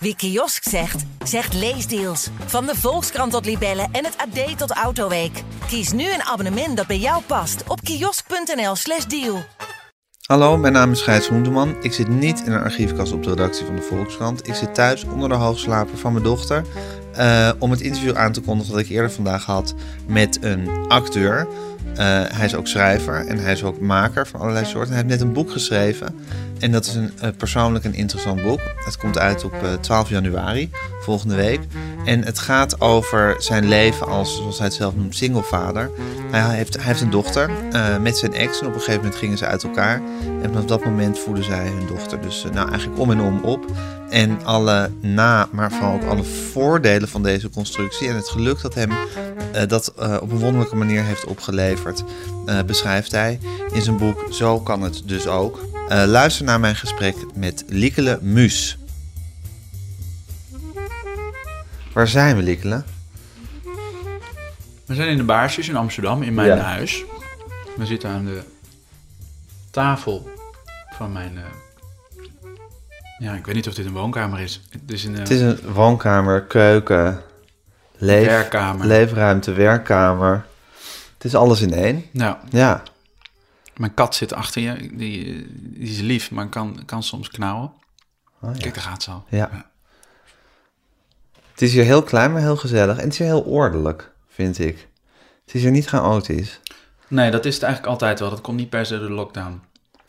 Wie kiosk zegt, zegt leesdeals. Van de Volkskrant tot Libellen en het AD tot Autoweek. Kies nu een abonnement dat bij jou past op kiosk.nl/slash deal. Hallo, mijn naam is Gijs Groenteman. Ik zit niet in een archiefkast op de redactie van de Volkskrant. Ik zit thuis onder de hoogslaper van mijn dochter. eh, om het interview aan te kondigen dat ik eerder vandaag had met een acteur. Eh, hij is ook schrijver en hij is ook maker van allerlei soorten. Hij heeft net een boek geschreven. En dat is een eh, persoonlijk een interessant boek. Het komt uit op eh, 12 januari, volgende week. En het gaat over zijn leven als, zoals hij het zelf noemt, singlevader. Hij heeft, hij heeft een dochter eh, met zijn ex. En op een gegeven moment gingen ze uit elkaar. En vanaf dat moment voeden zij hun dochter dus nou, eigenlijk om en om op. En alle na, maar vooral ook alle voordelen van deze constructie. En het geluk dat hem dat op een wonderlijke manier heeft opgeleverd, beschrijft hij in zijn boek Zo kan het dus ook. Eh, luister naar mijn gesprek met Liekele Muus. Waar zijn we, Liekele? We zijn in de Baarsjes in Amsterdam, in mijn Ja. huis. We zitten aan de tafel van mijn... eh, ja, ik weet niet of dit een woonkamer is. Het is een, Het is een woonkamer, keuken, leef, Werkkamer. leefruimte, werkkamer. Het is alles in één. nou, Ja, mijn kat zit achter je. Die, die is lief, maar kan, kan soms knauwen. Oh, ja. Kijk, daar gaat ze al. ja. Het is hier heel klein, maar heel gezellig. En het is hier heel ordelijk, vind ik. Het is hier niet chaotisch. Nee, dat is het eigenlijk altijd wel. Dat komt niet per se door de lockdown.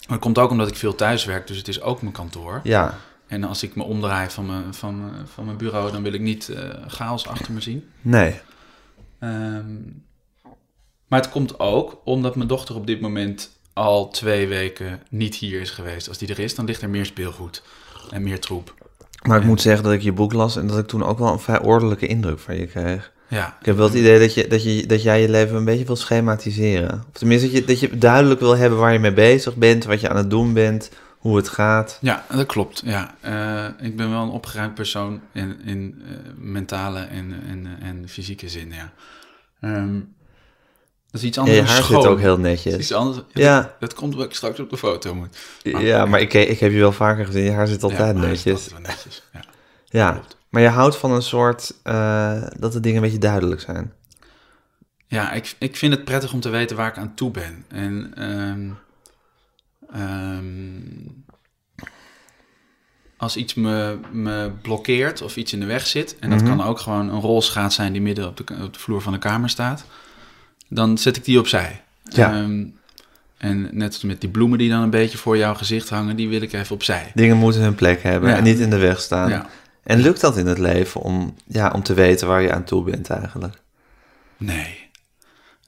Maar het komt ook omdat ik veel thuis werk, dus het is ook mijn kantoor. Ja, En als ik me omdraai van mijn, van, van mijn bureau, dan wil ik niet eh, chaos achter me zien. nee. Ehm, maar het komt ook omdat mijn dochter op dit moment al twee weken niet hier is geweest. Als die er is, dan ligt er meer speelgoed en meer troep. Maar ik moet zeggen dat ik je boek las en dat ik toen ook wel een vrij ordelijke indruk van je kreeg. Ja, Ik heb wel het idee dat, je, dat, je, dat jij je leven een beetje wil schematiseren. Of tenminste, dat je, dat je duidelijk wil hebben waar je mee bezig bent, wat je aan het doen bent, hoe het gaat. ja dat klopt. Ja. Eh, ik ben wel een opgeruimd persoon in, in eh, mentale en, en, en fysieke zin, ja. Ehm, dat is iets Ja, anders je haar schoon. zit ook heel Dat is netjes. iets anders. Ja. Dat, dat komt omdat ik straks op de foto moet. Ja, maar ik, ik heb je wel vaker gezien. Je haar zit altijd Ja, netjes. altijd netjes. Ja. Ja, maar je houdt van een soort, eh, dat de dingen een beetje duidelijk zijn. Ja, ik, ik vind het prettig om te weten waar ik aan toe ben. En ehm, ehm, als iets me, me blokkeert of iets in de weg zit, en dat kan ook gewoon een rolschaat zijn die midden op de, op de vloer van de kamer staat, dan zet ik die opzij. Ja. Ehm, en net als met die bloemen die dan een beetje voor jouw gezicht hangen, die wil ik even opzij. Dingen moeten hun plek hebben Ja. en niet in de weg staan. Ja. En lukt dat in het leven om, ja, om te weten waar je aan toe bent eigenlijk? Nee.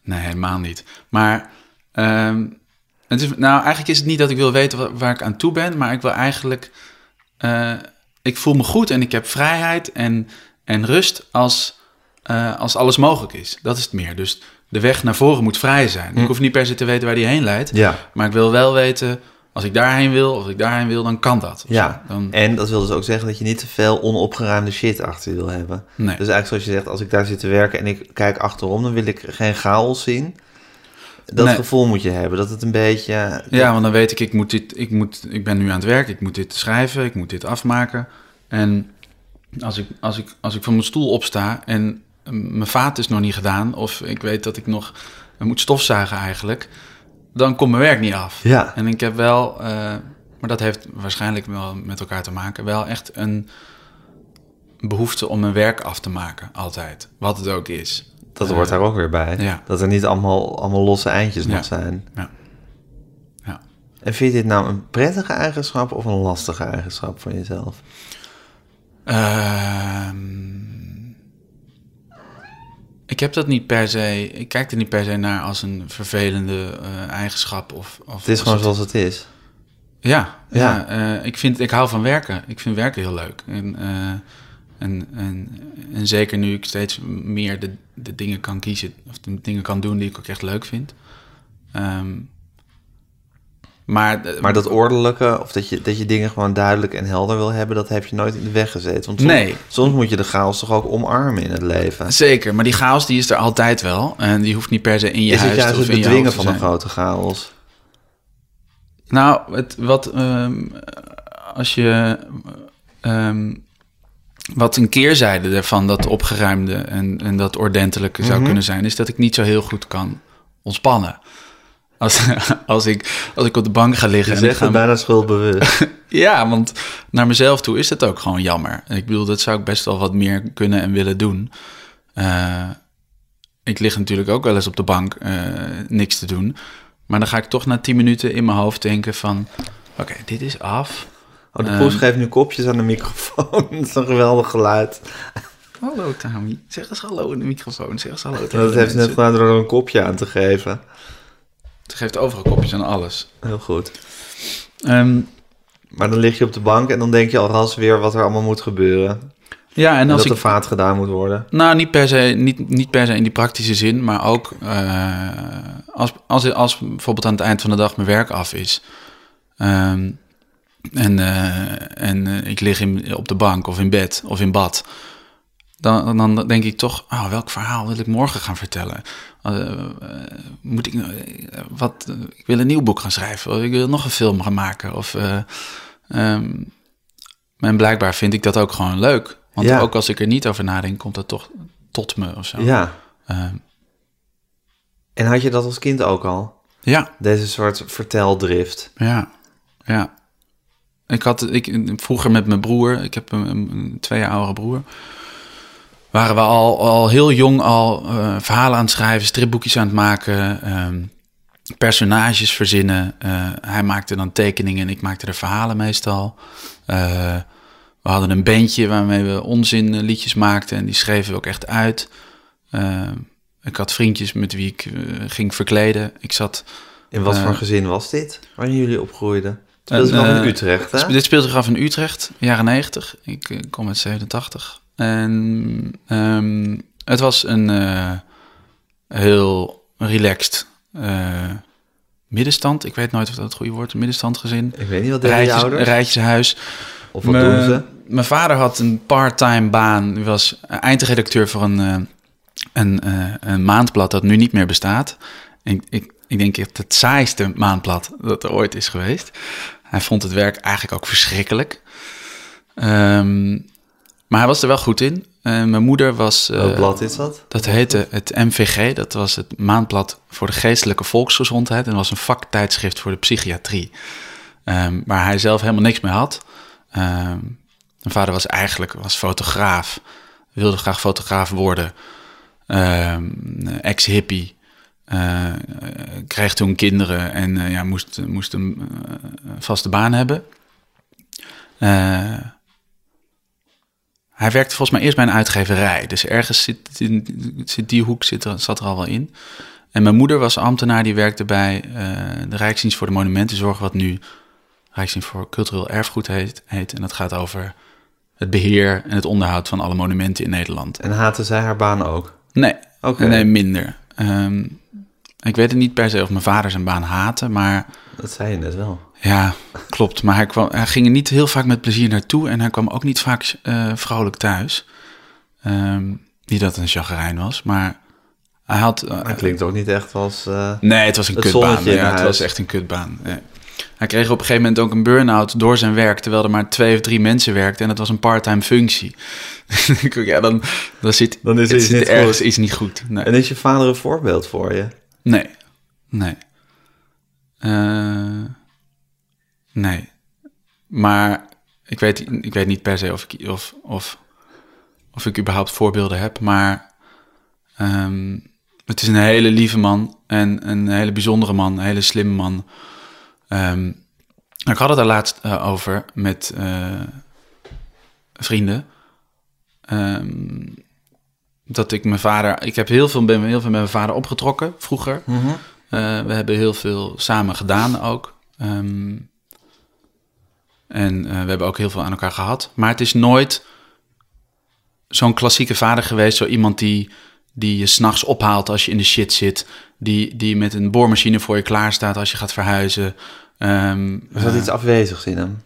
Nee, helemaal niet. Maar ehm, het is, nou, eigenlijk is het niet dat ik wil weten wa- waar, ik aan toe ben, maar ik wil eigenlijk. eh, ik voel me goed en ik heb vrijheid en, en rust als, eh, als alles mogelijk is. Dat is het meer. Dus de weg naar voren moet vrij zijn. Ik hoef niet per se te weten waar die heen leidt, Ja. maar ik wil wel weten. Als ik daarheen wil, of ik daarheen wil, dan kan dat. Ja. Dan, en dat wil dus ook zeggen dat je niet te veel onopgeruimde shit achter je wil hebben. Nee. Dus eigenlijk zoals je zegt, als ik daar zit te werken en ik kijk achterom, dan wil ik geen chaos zien. Dat Nee. gevoel moet je hebben, dat het een beetje... Ja, want dan weet ik, ik, moet dit, ik, moet, ik ben nu aan het werk, ik moet dit schrijven, ik moet dit afmaken. En als ik, als ik, als ik van mijn stoel opsta en mijn vaat is nog niet gedaan, of ik weet dat ik nog eh, moet stofzuigen eigenlijk, dan komt mijn werk niet af. Ja. En ik heb wel, eh, maar dat heeft waarschijnlijk wel met elkaar te maken, wel echt een behoefte om mijn werk af te maken, altijd. Wat het ook is. Dat Eh, hoort daar ook weer bij. ja. Dat er niet allemaal, allemaal losse eindjes Ja. nog zijn. Ja. Ja. En vind je dit nou een prettige eigenschap of een lastige eigenschap van jezelf? Ehm, ik heb dat niet per se. Ik kijk er niet per se naar als een vervelende eh, eigenschap. Of, of Het is gewoon zoals het is. Ja, Ja. ja. eh, ik, vind, ik hou van werken. Ik vind werken heel leuk. En, eh, en, en, en zeker nu ik steeds meer de, de dingen kan kiezen. Of de dingen kan doen die ik ook echt leuk vind. Ehm, maar, Maar dat ordelijke, of dat je, dat je dingen gewoon duidelijk en helder wil hebben, dat heb je nooit in de weg gezeten. Want soms, Nee. soms moet je de chaos toch ook omarmen in het leven. Zeker, maar die chaos die is er altijd wel. En die hoeft niet per se in je is het huis juist of het bedwingen van een grote chaos? Nou, het, wat, ehm, als je, ehm, wat een keerzijde ervan, dat opgeruimde en, en dat ordentelijke zou kunnen zijn, is dat ik niet zo heel goed kan ontspannen. Als, als, ik, als ik op de bank ga liggen Je en ik zegt ga het bijna schuldbewust. ja, want naar mezelf toe is het ook gewoon jammer. Ik bedoel, dat zou ik best wel wat meer kunnen en willen doen. Eh, ik lig natuurlijk ook wel eens op de bank eh, niks te doen. Maar dan ga ik toch na tien minuten in mijn hoofd denken van... Oké, dit is af. Oh, de Ehm. poes geeft nu kopjes aan de microfoon. dat is een geweldig geluid. Hallo Tami. Zeg eens hallo in de microfoon. Zeg eens hallo Dat heeft ze net gedaan door er een kopje aan te geven. Geeft overal kopjes aan alles. Heel goed. Ehm, Maar dan lig je op de bank en dan denk je alras weer wat er allemaal moet gebeuren. ja, en En als dat ik... de vaat gedaan moet worden. Nou, niet per, se, niet, niet per se in die praktische zin, maar ook eh, als, als, als bijvoorbeeld aan het eind van de dag mijn werk af is. ehm, en eh, en eh, ik lig in, op de bank of in bed of in bad. Dan, dan denk ik toch, oh, welk verhaal wil ik morgen gaan vertellen? Eh, eh, moet ik, eh, wat, ik wil een nieuw boek gaan schrijven, of ik wil nog een film gaan maken. Of, ehm, en blijkbaar vind ik dat ook gewoon leuk. Want Ja. ook als ik er niet over nadenk, komt dat toch tot me of zo. Ja. Ehm, En had je dat als kind ook al? ja, Deze soort verteldrift. ja, ja. Ik had ik, vroeger met mijn broer, ik heb een, een twee jaar oudere broer, waren we al, al heel jong al eh, verhalen aan het schrijven, stripboekjes aan het maken, ehm, personages verzinnen. Eh, hij maakte dan tekeningen en ik maakte er verhalen meestal. Eh, we hadden een bandje waarmee we onzinliedjes maakten en die schreven we ook echt uit. Ik had vriendjes met wie ik ging verkleden. Ik zat In wat voor gezin was dit? Waarin jullie opgroeiden? Het speelde zich af in Utrecht, hè? Dit speelde zich af in Utrecht, jaren 90. Ik kom uit 87. En ehm, het was een eh, heel relaxed eh, middenstand. Ik weet nooit of dat het goede woord is. Middenstand gezin. Ik weet niet wat deden je Rijtjes, ouders? rijtjeshuis. Of wat doen ze? Mijn vader had een part-time baan. Hij was eindredacteur voor een, eh, een, een maandblad dat nu niet meer bestaat. En ik, ik denk echt het saaiste maandblad dat er ooit is geweest. Hij vond het werk eigenlijk ook verschrikkelijk. Ehm, maar hij was er wel goed in. En mijn moeder was... eh, Welk blad is dat? dat heette het MVG, dat was het maandblad voor de geestelijke volksgezondheid. En dat was een vaktijdschrift voor de psychiatrie. Ehm, waar hij zelf helemaal niks mee had. Ehm, mijn vader was eigenlijk was fotograaf, wilde graag fotograaf worden. Ehm, Ex-hippie. Eh, eh, kreeg toen kinderen en eh, ja, moest, moest een eh, vaste baan hebben. Eh, hij werkte volgens mij eerst bij een uitgeverij. Dus ergens zit, in, zit die hoek zit er, zat er al wel in. En mijn moeder was ambtenaar, die werkte bij eh, de Rijksdienst voor de Monumentenzorg, wat nu Rijksdienst voor Cultureel Erfgoed heet, heet. En dat gaat over het beheer en het onderhoud van alle monumenten in Nederland. En haatte zij haar baan ook? Nee, Oké. nee minder. Ehm, ik weet het niet per se of mijn vader zijn baan haatte, maar Dat zei je net wel. Ja, klopt. Maar hij, kwam, hij ging er niet heel vaak met plezier naartoe en hij kwam ook niet vaak eh, vrolijk thuis. Niet dat het een chagrijn was, maar hij had... eh, Dat klinkt ook niet echt als... eh, Nee, het was een Het kutbaan. Ja, het was echt een kutbaan. Ja. Hij kreeg op een gegeven moment ook een burn-out door zijn werk, terwijl er maar twee of drie mensen werkten en het was een part-time functie. Ja, dan, dan zit, Dan is het zit niet ergens goed. iets niet goed. Nee. En is je vader een voorbeeld voor je? Nee. Nee. Eh, nee. Maar ik weet, ik weet niet per se of ik, of, of, of ik überhaupt voorbeelden heb. Maar ehm, het is een hele lieve man. En een hele bijzondere man. Een hele slimme man. Ehm, ik had het er laatst eh, over met eh, vrienden. Ehm, dat ik mijn vader... Ik heb heel veel, ben heel veel met mijn vader opgetrokken vroeger. Eh, we hebben heel veel samen gedaan ook. Ehm, en eh, we hebben ook heel veel aan elkaar gehad. Maar het is nooit zo'n klassieke vader geweest. Zo iemand die, die je s'nachts ophaalt als je in de shit zit. Die, die met een boormachine voor je klaar staat als je gaat verhuizen. Ehm, Er zat iets afwezigs in hem.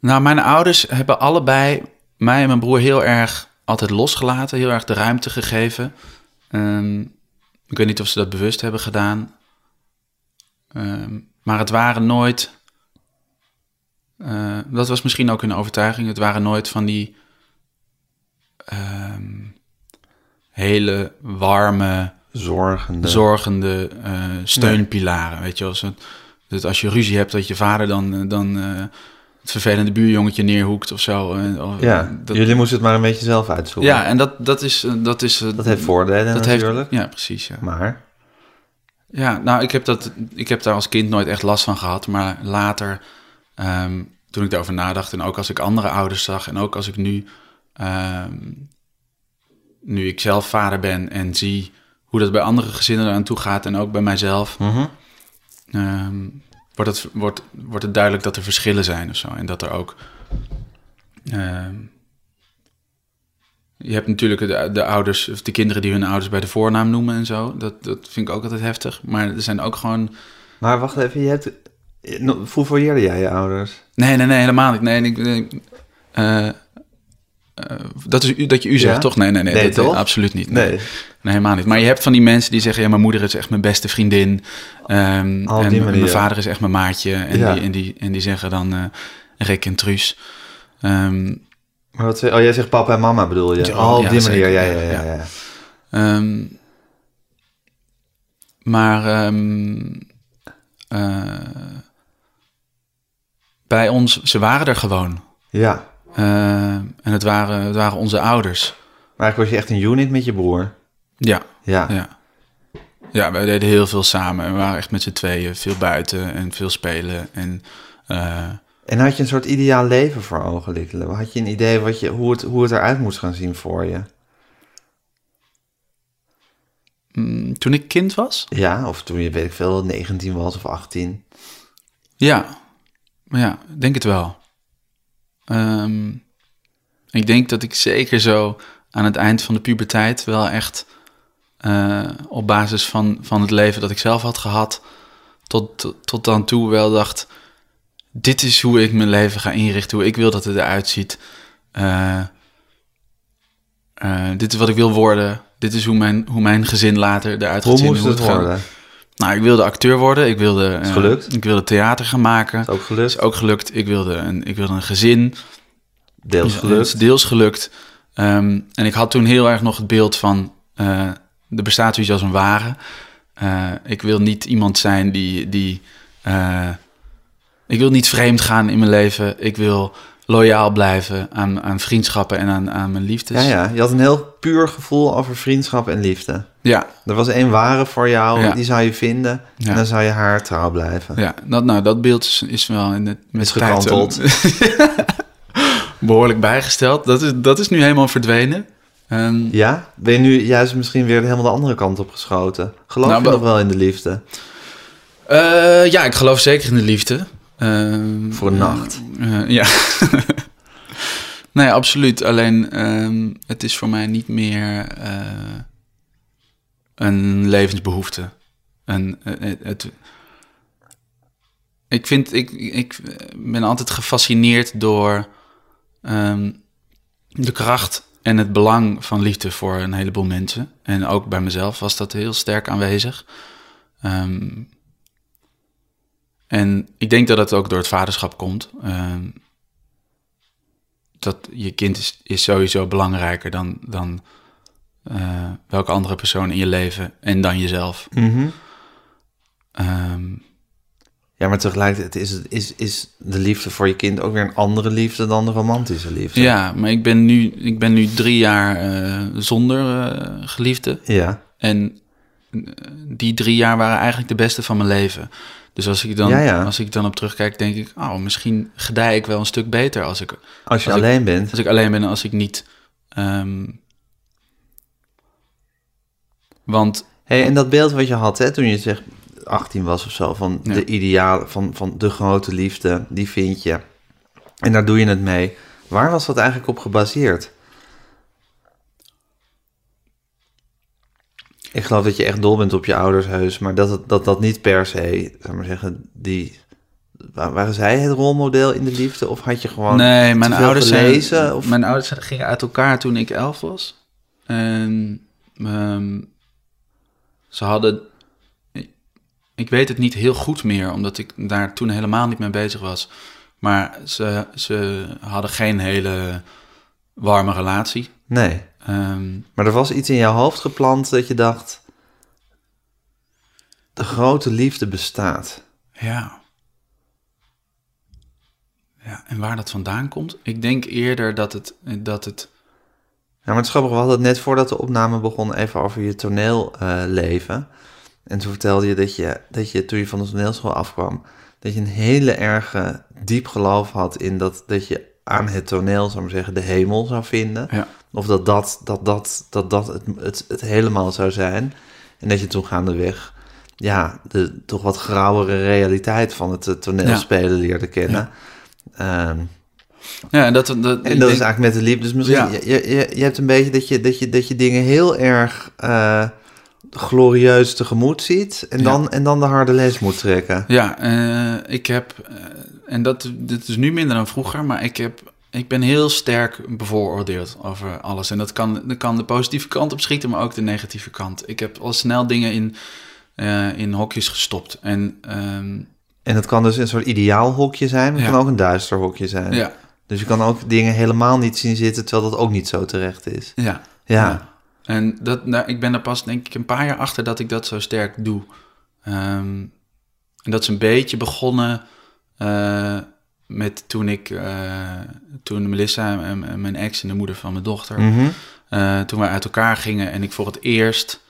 nou, mijn ouders hebben allebei mij en mijn broer heel erg altijd losgelaten, heel erg de ruimte gegeven. Ehm, ik weet niet of ze dat bewust hebben gedaan. Ehm, maar het waren nooit eh, dat was misschien ook een overtuiging. Het waren nooit van die ehm, hele warme, Zorgende. zorgende eh, steunpilaren. Weet je zo, dat als je ruzie hebt, dat je vader dan, eh, dan het vervelende buurjongetje neerhoekt of zo. ja, dat, jullie moesten het maar een beetje zelf uitzoeken. ja, en dat, dat is... Dat, is Dat heeft voordelen dat natuurlijk. Heeft, ja, precies. Ja. Maar, Ja, nou, ik heb, dat, ik heb daar als kind nooit echt last van gehad. Maar later, ehm, toen ik daarover nadacht... en ook als ik andere ouders zag... en ook als ik nu, ehm, nu ik zelf vader ben... en zie hoe dat bij andere gezinnen eraan toe gaat... en ook bij mijzelf... mhm. ehm, wordt, het, wordt, wordt het duidelijk dat er verschillen zijn of zo. En dat er ook... je hebt natuurlijk de, de ouders, of de kinderen die hun ouders bij de voornaam noemen en zo. Dat, dat vind ik ook altijd heftig. Maar er zijn ook gewoon. maar wacht even, je hebt... Hoe fouilleerde jij je ouders? Nee, nee, nee, helemaal niet. Nee, ik. nee, eh, eh, dat is dat je u zegt, Ja? toch? Nee, nee, nee. Nee, dat, toch? absoluut niet. Nee. Nee. nee, helemaal niet. Maar je hebt van die mensen die zeggen: ja, mijn moeder is echt mijn beste vriendin. ehm, Al en mijn vader is echt mijn maatje. En, Ja. die, en, die, en die zeggen dan eh Rick en Truus. Ehm, Maar wat, oh, jij zegt papa en mama bedoel je? Ja, die manier, ja, ja, ja, ja. Ehm, maar bij ons, ze waren er gewoon. Ja. Eh, en het waren, het waren onze ouders. Maar eigenlijk was je echt een unit met je broer. Ja, Ja. ja. Ja, wij deden heel veel samen. We waren echt met z'n tweeën. Veel buiten en veel spelen. En eh, En had je een soort ideaal leven voor ogen liggelen? Had je een idee wat je, hoe, het, hoe het eruit moest gaan zien voor je? mm, toen ik kind was, Ja, of toen je, weet ik veel, 19 was of 18. Ja, ja, denk het wel. Ehm, ik denk dat ik zeker zo aan het eind van de puberteit wel echt eh, op basis van, van het leven dat ik zelf had gehad, tot, tot, tot dan toe wel dacht: dit is hoe ik mijn leven ga inrichten, hoe ik wil dat het eruit ziet. Eh, eh, dit is wat ik wil worden. Dit is hoe mijn, hoe mijn gezin later eruit gaat Hoe zien. moest het gaat- worden? Nou, ik wilde acteur worden. Ik wilde, eh, gelukt? ik wilde theater gaan maken. Is ook gelukt? is ook gelukt. Ik wilde een, ik wilde een gezin. Deels is gelukt. deels gelukt. Ehm, en ik had toen heel erg nog het beeld van... eh er bestaat zoiets als een ware. Eh, ik wil niet iemand zijn die... die ik wil niet vreemd gaan in mijn leven. Ik wil loyaal blijven aan, aan vriendschappen en aan, aan mijn liefdes. Ja, ja. Je had een heel puur gevoel over vriendschap en liefde. ja, Er was één ware voor jou, Ja. die zou je vinden. Ja. En dan zou je haar trouw blijven. ja dat, nou, dat beeld is, is wel in het, met Is gekanteld. eh, behoorlijk bijgesteld. Dat is, dat is nu helemaal verdwenen. Ehm, Ja? Ben je nu juist misschien weer helemaal de andere kant op geschoten? Geloof Nou, je nog wel in de liefde? Eh, ja, ik geloof zeker in de liefde. Ehm, Voor een nacht. eh, ja. nee, absoluut. Alleen ehm, het is voor mij niet meer eh, een levensbehoefte. Een, eh, het, het- ik, vind, ik, ik ben altijd gefascineerd door ehm, de kracht en het belang van liefde voor een heleboel mensen. En ook bij mezelf was dat heel sterk aanwezig. Ehm, en ik denk dat het ook door het vaderschap komt. Ehm, dat je kind is, is sowieso belangrijker dan, dan eh, welke andere persoon in je leven en dan jezelf. Mhm. Ehm, Ja, maar tegelijkertijd is, het, is, is de liefde voor je kind ook weer een andere liefde dan de romantische liefde. ja, maar ik ben nu, ik ben nu drie jaar eh, zonder eh, geliefde. Ja. En die drie jaar waren eigenlijk de beste van mijn leven. Dus als ik dan, Ja, ja. Als ik dan op terugkijk, denk ik, oh, misschien gedij ik wel een stuk beter als ik, Als je Als ik- alleen bent. als ik alleen ben en als ik niet. ehm, want Hey, en dat beeld wat je had hè, toen je zeg 18 was of zo, van Ja. de ideaal, van, van de grote liefde, die vind je. En daar doe je het mee. Waar was dat eigenlijk op gebaseerd? Ik geloof dat je echt dol bent op je ouders heus, maar dat het, dat, dat niet per se, zeg maar zeggen, die... wa- Waren zij het rolmodel in de liefde? Of had je gewoon nee, mijn ouders, gelezen? zijn, Of... mijn ouders gingen uit elkaar toen ik elf was. En ehm, ze hadden. Ik weet het niet heel goed meer, omdat ik daar toen helemaal niet mee bezig was. Maar ze, ze hadden geen hele warme relatie. Nee. Ehm, Maar er was iets in jouw hoofd geplant dat je dacht... De grote liefde bestaat. ja. Ja, en waar dat vandaan komt? Ik denk eerder dat het... Dat het Ja, maar het is grappig, we hadden het net voordat de opname begon even over je toneelleven. en toen vertelde je dat, je dat je toen je van de toneelschool afkwam... dat je een hele erge diep geloof had in dat, dat je aan het toneel, zou ik maar zeggen, de hemel zou vinden. ja. Of dat dat, dat, dat, dat, dat het, het, het helemaal zou zijn. En dat je toen gaandeweg, ja, de toch wat grauwere realiteit van het toneelspelen leerde kennen. Ehm, ja, en dat, dat, en dat denk- is eigenlijk met de liefde. Dus misschien, Ja. je, je, je hebt een beetje dat je, dat je, dat je dingen heel erg eh, glorieus tegemoet ziet. En, Ja. dan, en dan de harde les moet trekken. Ja, eh, ik heb, eh, en dat dit is nu minder dan vroeger, maar ik, heb, ik ben heel sterk bevooroordeeld over alles. En dat kan, dat kan de positieve kant op schieten, maar ook de negatieve kant. Ik heb al snel dingen in, eh, in hokjes gestopt. En ehm, En dat kan dus een soort ideaal hokje zijn, maar het Ja. kan ook een duister hokje zijn. ja, Dus je kan ook dingen helemaal niet zien zitten, terwijl dat ook niet zo terecht is. ja, Ja, En dat, nou, ik ben er pas denk ik een paar jaar achter dat ik dat zo sterk doe. Ehm, en dat is een beetje begonnen eh, met toen ik, eh, toen Melissa, mijn ex en de moeder van mijn dochter, Mhm. eh, toen wij uit elkaar gingen en ik voor het eerst,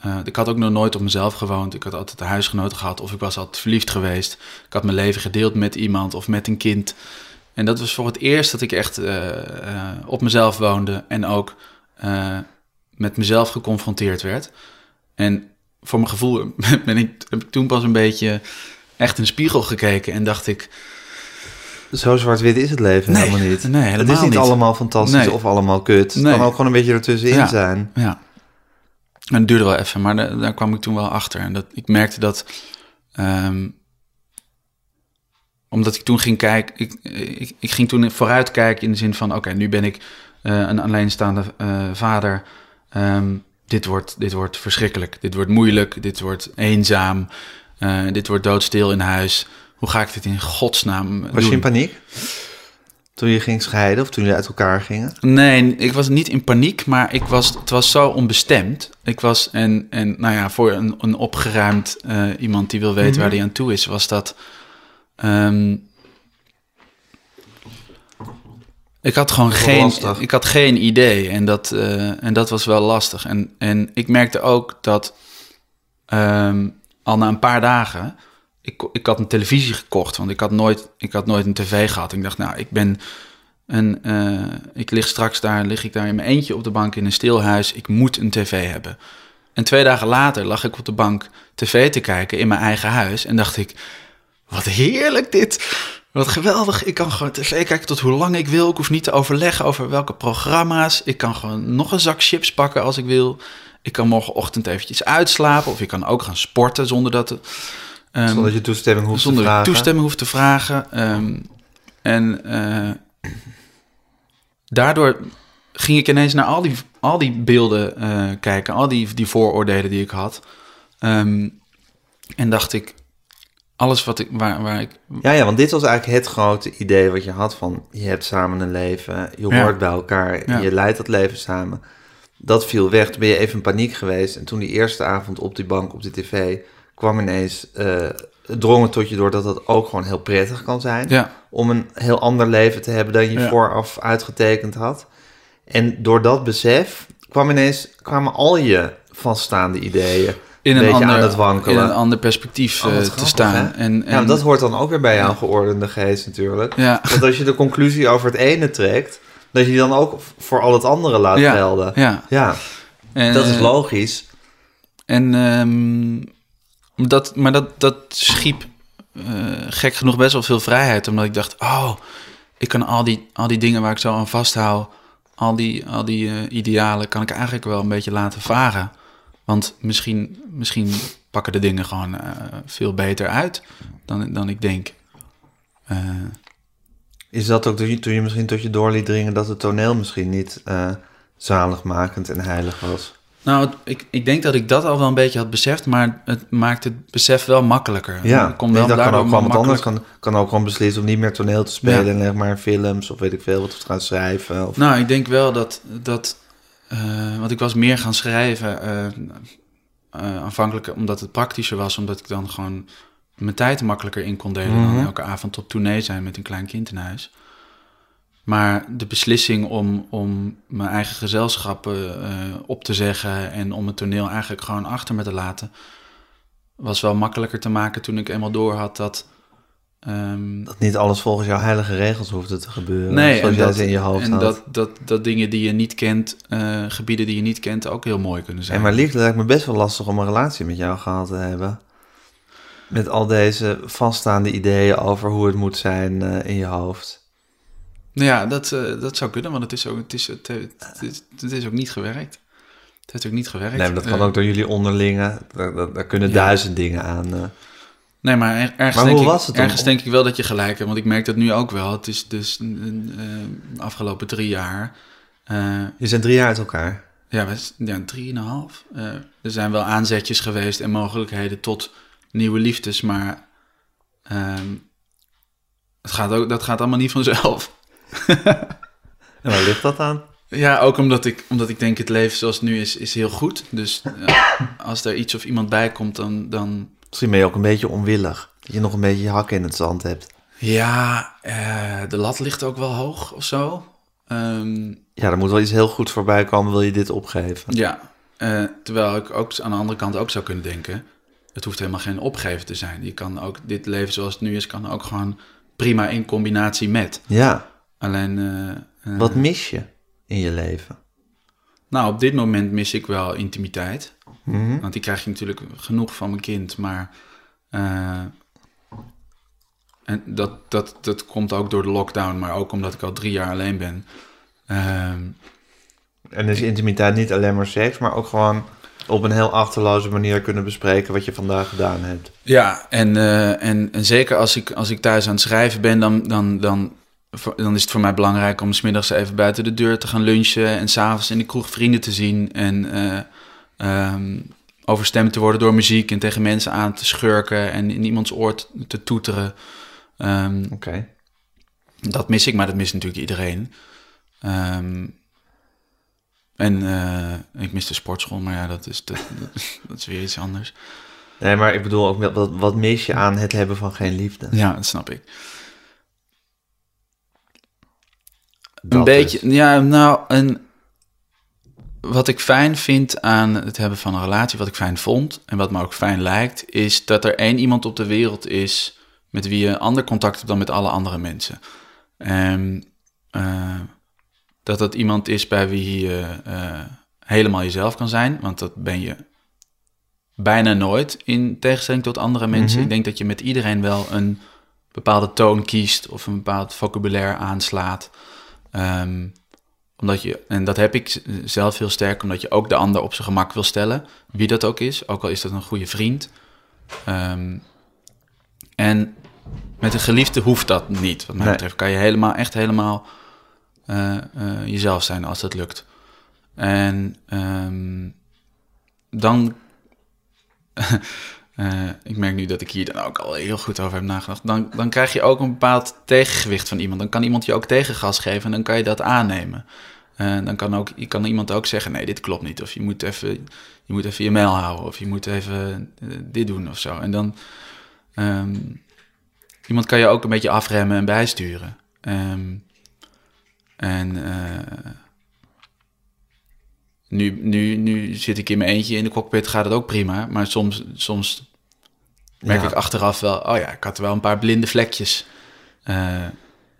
eh, ik had ook nog nooit op mezelf gewoond, ik had altijd een huisgenoot gehad of ik was altijd verliefd geweest. Ik had mijn leven gedeeld met iemand of met een kind. En dat was voor het eerst dat ik echt op mezelf woonde en ook met mezelf geconfronteerd werd. En voor mijn gevoel ben ik, heb ik toen pas een beetje echt in de spiegel gekeken en dacht ik... Zo zwart-wit is het leven Nee, helemaal niet. nee, het is niet, niet. allemaal fantastisch Nee. of allemaal kut. Het Nee. kan ook gewoon een beetje ertussenin Ja. zijn. Ja. En het duurde wel even, maar daar, daar kwam ik toen wel achter. En dat, ik merkte dat... ehm, omdat ik toen ging kijken... Ik, ik, ik ging toen vooruit kijken in de zin van... Oké, nu ben ik eh, een alleenstaande eh, vader. Ehm, dit, wordt, dit wordt verschrikkelijk. Dit wordt moeilijk. Dit wordt eenzaam. eh, dit wordt doodstil in huis. Hoe ga ik dit in godsnaam Was doen? je in paniek? Toen je ging scheiden of toen jullie uit elkaar gingen? Nee, ik was niet in paniek, maar ik was, het was zo onbestemd. Ik was, en, en nou ja, voor een, een opgeruimd eh, iemand die wil weten waar hij aan toe is, was dat. ehm, ik had gewoon geen, lastig. ik had geen idee en dat, eh, en dat was wel lastig. En, en ik merkte ook dat ehm, al na een paar dagen, ik, ik had een televisie gekocht, want ik had nooit, ik had nooit een tv gehad. Ik dacht, nou, ik ben en eh, ik lig straks daar, lig ik daar in mijn eentje op de bank in een stil huis. Ik moet een tv hebben. En twee dagen later lag ik op de bank tv te kijken in mijn eigen huis. En dacht ik, wat heerlijk dit. Wat geweldig. Ik kan gewoon tv kijken tot hoe lang ik wil. Ik hoef niet te overleggen over welke programma's. Ik kan gewoon nog een zak chips pakken als ik wil. Ik kan morgenochtend eventjes uitslapen. Of ik kan ook gaan sporten zonder dat... het, ehm, Zonder je toestemming hoeft zonder te vragen. toestemming hoef te vragen. Ehm, en eh, daardoor ging ik ineens naar al die, al die beelden eh, kijken, al die, die vooroordelen die ik had. Ehm, en dacht ik, alles wat ik, waar, waar ik... Ja, ja, want dit was eigenlijk het grote idee wat je had van... je hebt samen een leven, je Ja. hoort bij elkaar, Ja. je leidt dat leven samen. Dat viel weg, toen ben je even in paniek geweest. En toen die eerste avond op die bank, op de tv... kwam ineens, eh het drong het tot je door dat het ook gewoon heel prettig kan zijn... Ja, om een heel ander leven te hebben dan je Ja. vooraf uitgetekend had. En door dat besef kwam ineens, kwamen al je vaststaande ideeën in een ander, aan het wankelen. in een ander perspectief Oh, eh, te staan. hè? En, en, Ja, dat hoort dan ook weer bij jouw geordende geest natuurlijk. ja, Want als je de conclusie over het ene trekt, dat je die dan ook voor al het andere laat Ja, gelden. ja. Ja, En, dat is eh, logisch. En ehm, dat, maar dat, dat schiep eh, gek genoeg best wel veel vrijheid. Omdat ik dacht, oh, ik kan al die, al die dingen waar ik zo aan vasthoud, al die, al die eh, idealen, kan ik eigenlijk wel een beetje laten varen. Want misschien, misschien pakken de dingen gewoon eh, veel beter uit dan, dan ik denk. Is dat ook toen je, toen je misschien tot je door liet dringen dat het toneel misschien niet zaligmakend en heilig was? Nou, ik, ik denk dat ik dat al wel een beetje had beseft, maar het maakt het besef wel makkelijker. Ja, ik kom nee, dat kan ook gewoon wat anders. Kan, kan ook gewoon beslissen om niet meer toneel te spelen Ja. en zeg maar films of weet ik veel wat te gaan schrijven. Of, Nou, ik denk wel dat, dat eh, want ik was meer gaan schrijven eh, aanvankelijk omdat het praktischer was, omdat ik dan gewoon mijn tijd makkelijker in kon delen Mhm. dan elke avond op tournee zijn met een klein kind in huis. Maar de beslissing om, om mijn eigen gezelschappen eh, op te zeggen en om het toneel eigenlijk gewoon achter me te laten, was wel makkelijker te maken toen ik eenmaal door had dat. ehm, dat niet alles volgens jouw heilige regels hoefde te gebeuren. Nee, zoals en, jij dat, in je hoofd en had. dat, dat, dat dingen die je niet kent, eh, gebieden die je niet kent, ook heel mooi kunnen zijn. En maar liefde lijkt me best wel lastig om een relatie met jou gehad te hebben. Met al deze vaststaande ideeën over hoe het moet zijn eh, in je hoofd. Nou ja, dat, eh, dat zou kunnen, want het is ook, het is, het, het is, het is ook niet gewerkt. Het heeft ook niet gewerkt. Nee, maar dat kan Eh, ook door jullie onderlingen. Daar, daar, daar kunnen Ja. duizend dingen aan. eh. Nee, maar er- ergens, Maar denk, ik, was het dan? ergens denk ik wel dat je gelijk hebt, want ik merk dat nu ook wel. Het is dus de afgelopen drie jaar. Je zijn drie jaar uit elkaar. ja, we, ja, drieënhalf. Er zijn wel aanzetjes geweest en mogelijkheden tot nieuwe liefdes, maar ehm, het gaat ook, dat gaat allemaal niet vanzelf. En waar ligt dat aan? Ja, ook omdat ik, omdat ik denk het leven zoals het nu is, is heel goed. Dus eh, als er iets of iemand bij komt, dan... dan Misschien ben je ook een beetje onwillig. Dat je nog een beetje je hakken in het zand hebt. ja, eh, de lat ligt ook wel hoog of zo. Ehm, Ja, er moet wel iets heel goeds voorbij komen, wil je dit opgeven. ja, eh, terwijl ik ook aan de andere kant ook zou kunnen denken... het hoeft helemaal geen opgeven te zijn. Je kan ook, dit leven zoals het nu is, kan ook gewoon prima in combinatie met. Ja, Alleen... eh, eh, wat mis je in je leven? Nou, op dit moment mis ik wel intimiteit. Mhm. Want die krijg je natuurlijk genoeg van mijn kind. Maar eh, en dat, dat, dat komt ook door de lockdown, maar ook omdat ik al drie jaar alleen ben. Ehm, En is intimiteit niet alleen maar seks, maar ook gewoon op een heel achterloze manier kunnen bespreken wat je vandaag gedaan hebt. ja, en, en, en zeker als ik, als ik thuis aan het schrijven ben, dan, dan, dan, dan is het voor mij belangrijk om smiddags even buiten de deur te gaan lunchen en s'avonds in de kroeg vrienden te zien en ehm, overstemd te worden door muziek en tegen mensen aan te schurken en in iemands oor te, te toeteren. Ehm, Oké. Dat mis ik, maar dat mist natuurlijk iedereen. Ehm, en eh, ik mis de sportschool, maar ja, dat is, dat, dat is weer iets anders. Nee, maar ik bedoel ook, wat, wat mis je aan het hebben van geen liefde? Ja, dat snap ik. Dat een beetje, ja, nou, een, wat ik fijn vind aan het hebben van een relatie, wat ik fijn vond en wat me ook fijn lijkt, is dat er één iemand op de wereld is met wie je ander contact hebt dan met alle andere mensen. En eh, dat dat iemand is bij wie je eh, helemaal jezelf kan zijn, want dat ben je bijna nooit in tegenstelling tot andere mensen. Mhm. Ik denk dat je met iedereen wel een bepaalde toon kiest of een bepaald vocabulaire aanslaat. Ehm, omdat je, en dat heb ik zelf heel sterk, omdat je ook de ander op zijn gemak wil stellen, wie dat ook is, ook al is dat een goede vriend. Ehm, en met een geliefde hoeft dat niet. Wat mij Nee. betreft kan je helemaal, echt helemaal eh, eh, jezelf zijn als dat lukt. En ehm, dan. eh, ik merk nu dat ik hier dan ook al heel goed over heb nagedacht. Dan, dan krijg je ook een bepaald tegengewicht van iemand. Dan kan iemand je ook tegengas geven en dan kan je dat aannemen. Eh, dan kan, ook, je kan iemand ook zeggen: nee, dit klopt niet. Of je moet even je, moet even je mail houden. Of je moet even eh, dit doen of zo. En dan. ehm, iemand kan je ook een beetje afremmen en bijsturen. Ehm, en nu, nu, nu zit ik in mijn eentje in de cockpit, gaat het ook prima. Maar soms, soms merk Ja. ik achteraf wel, oh ja, ik had wel een paar blinde vlekjes. Eh,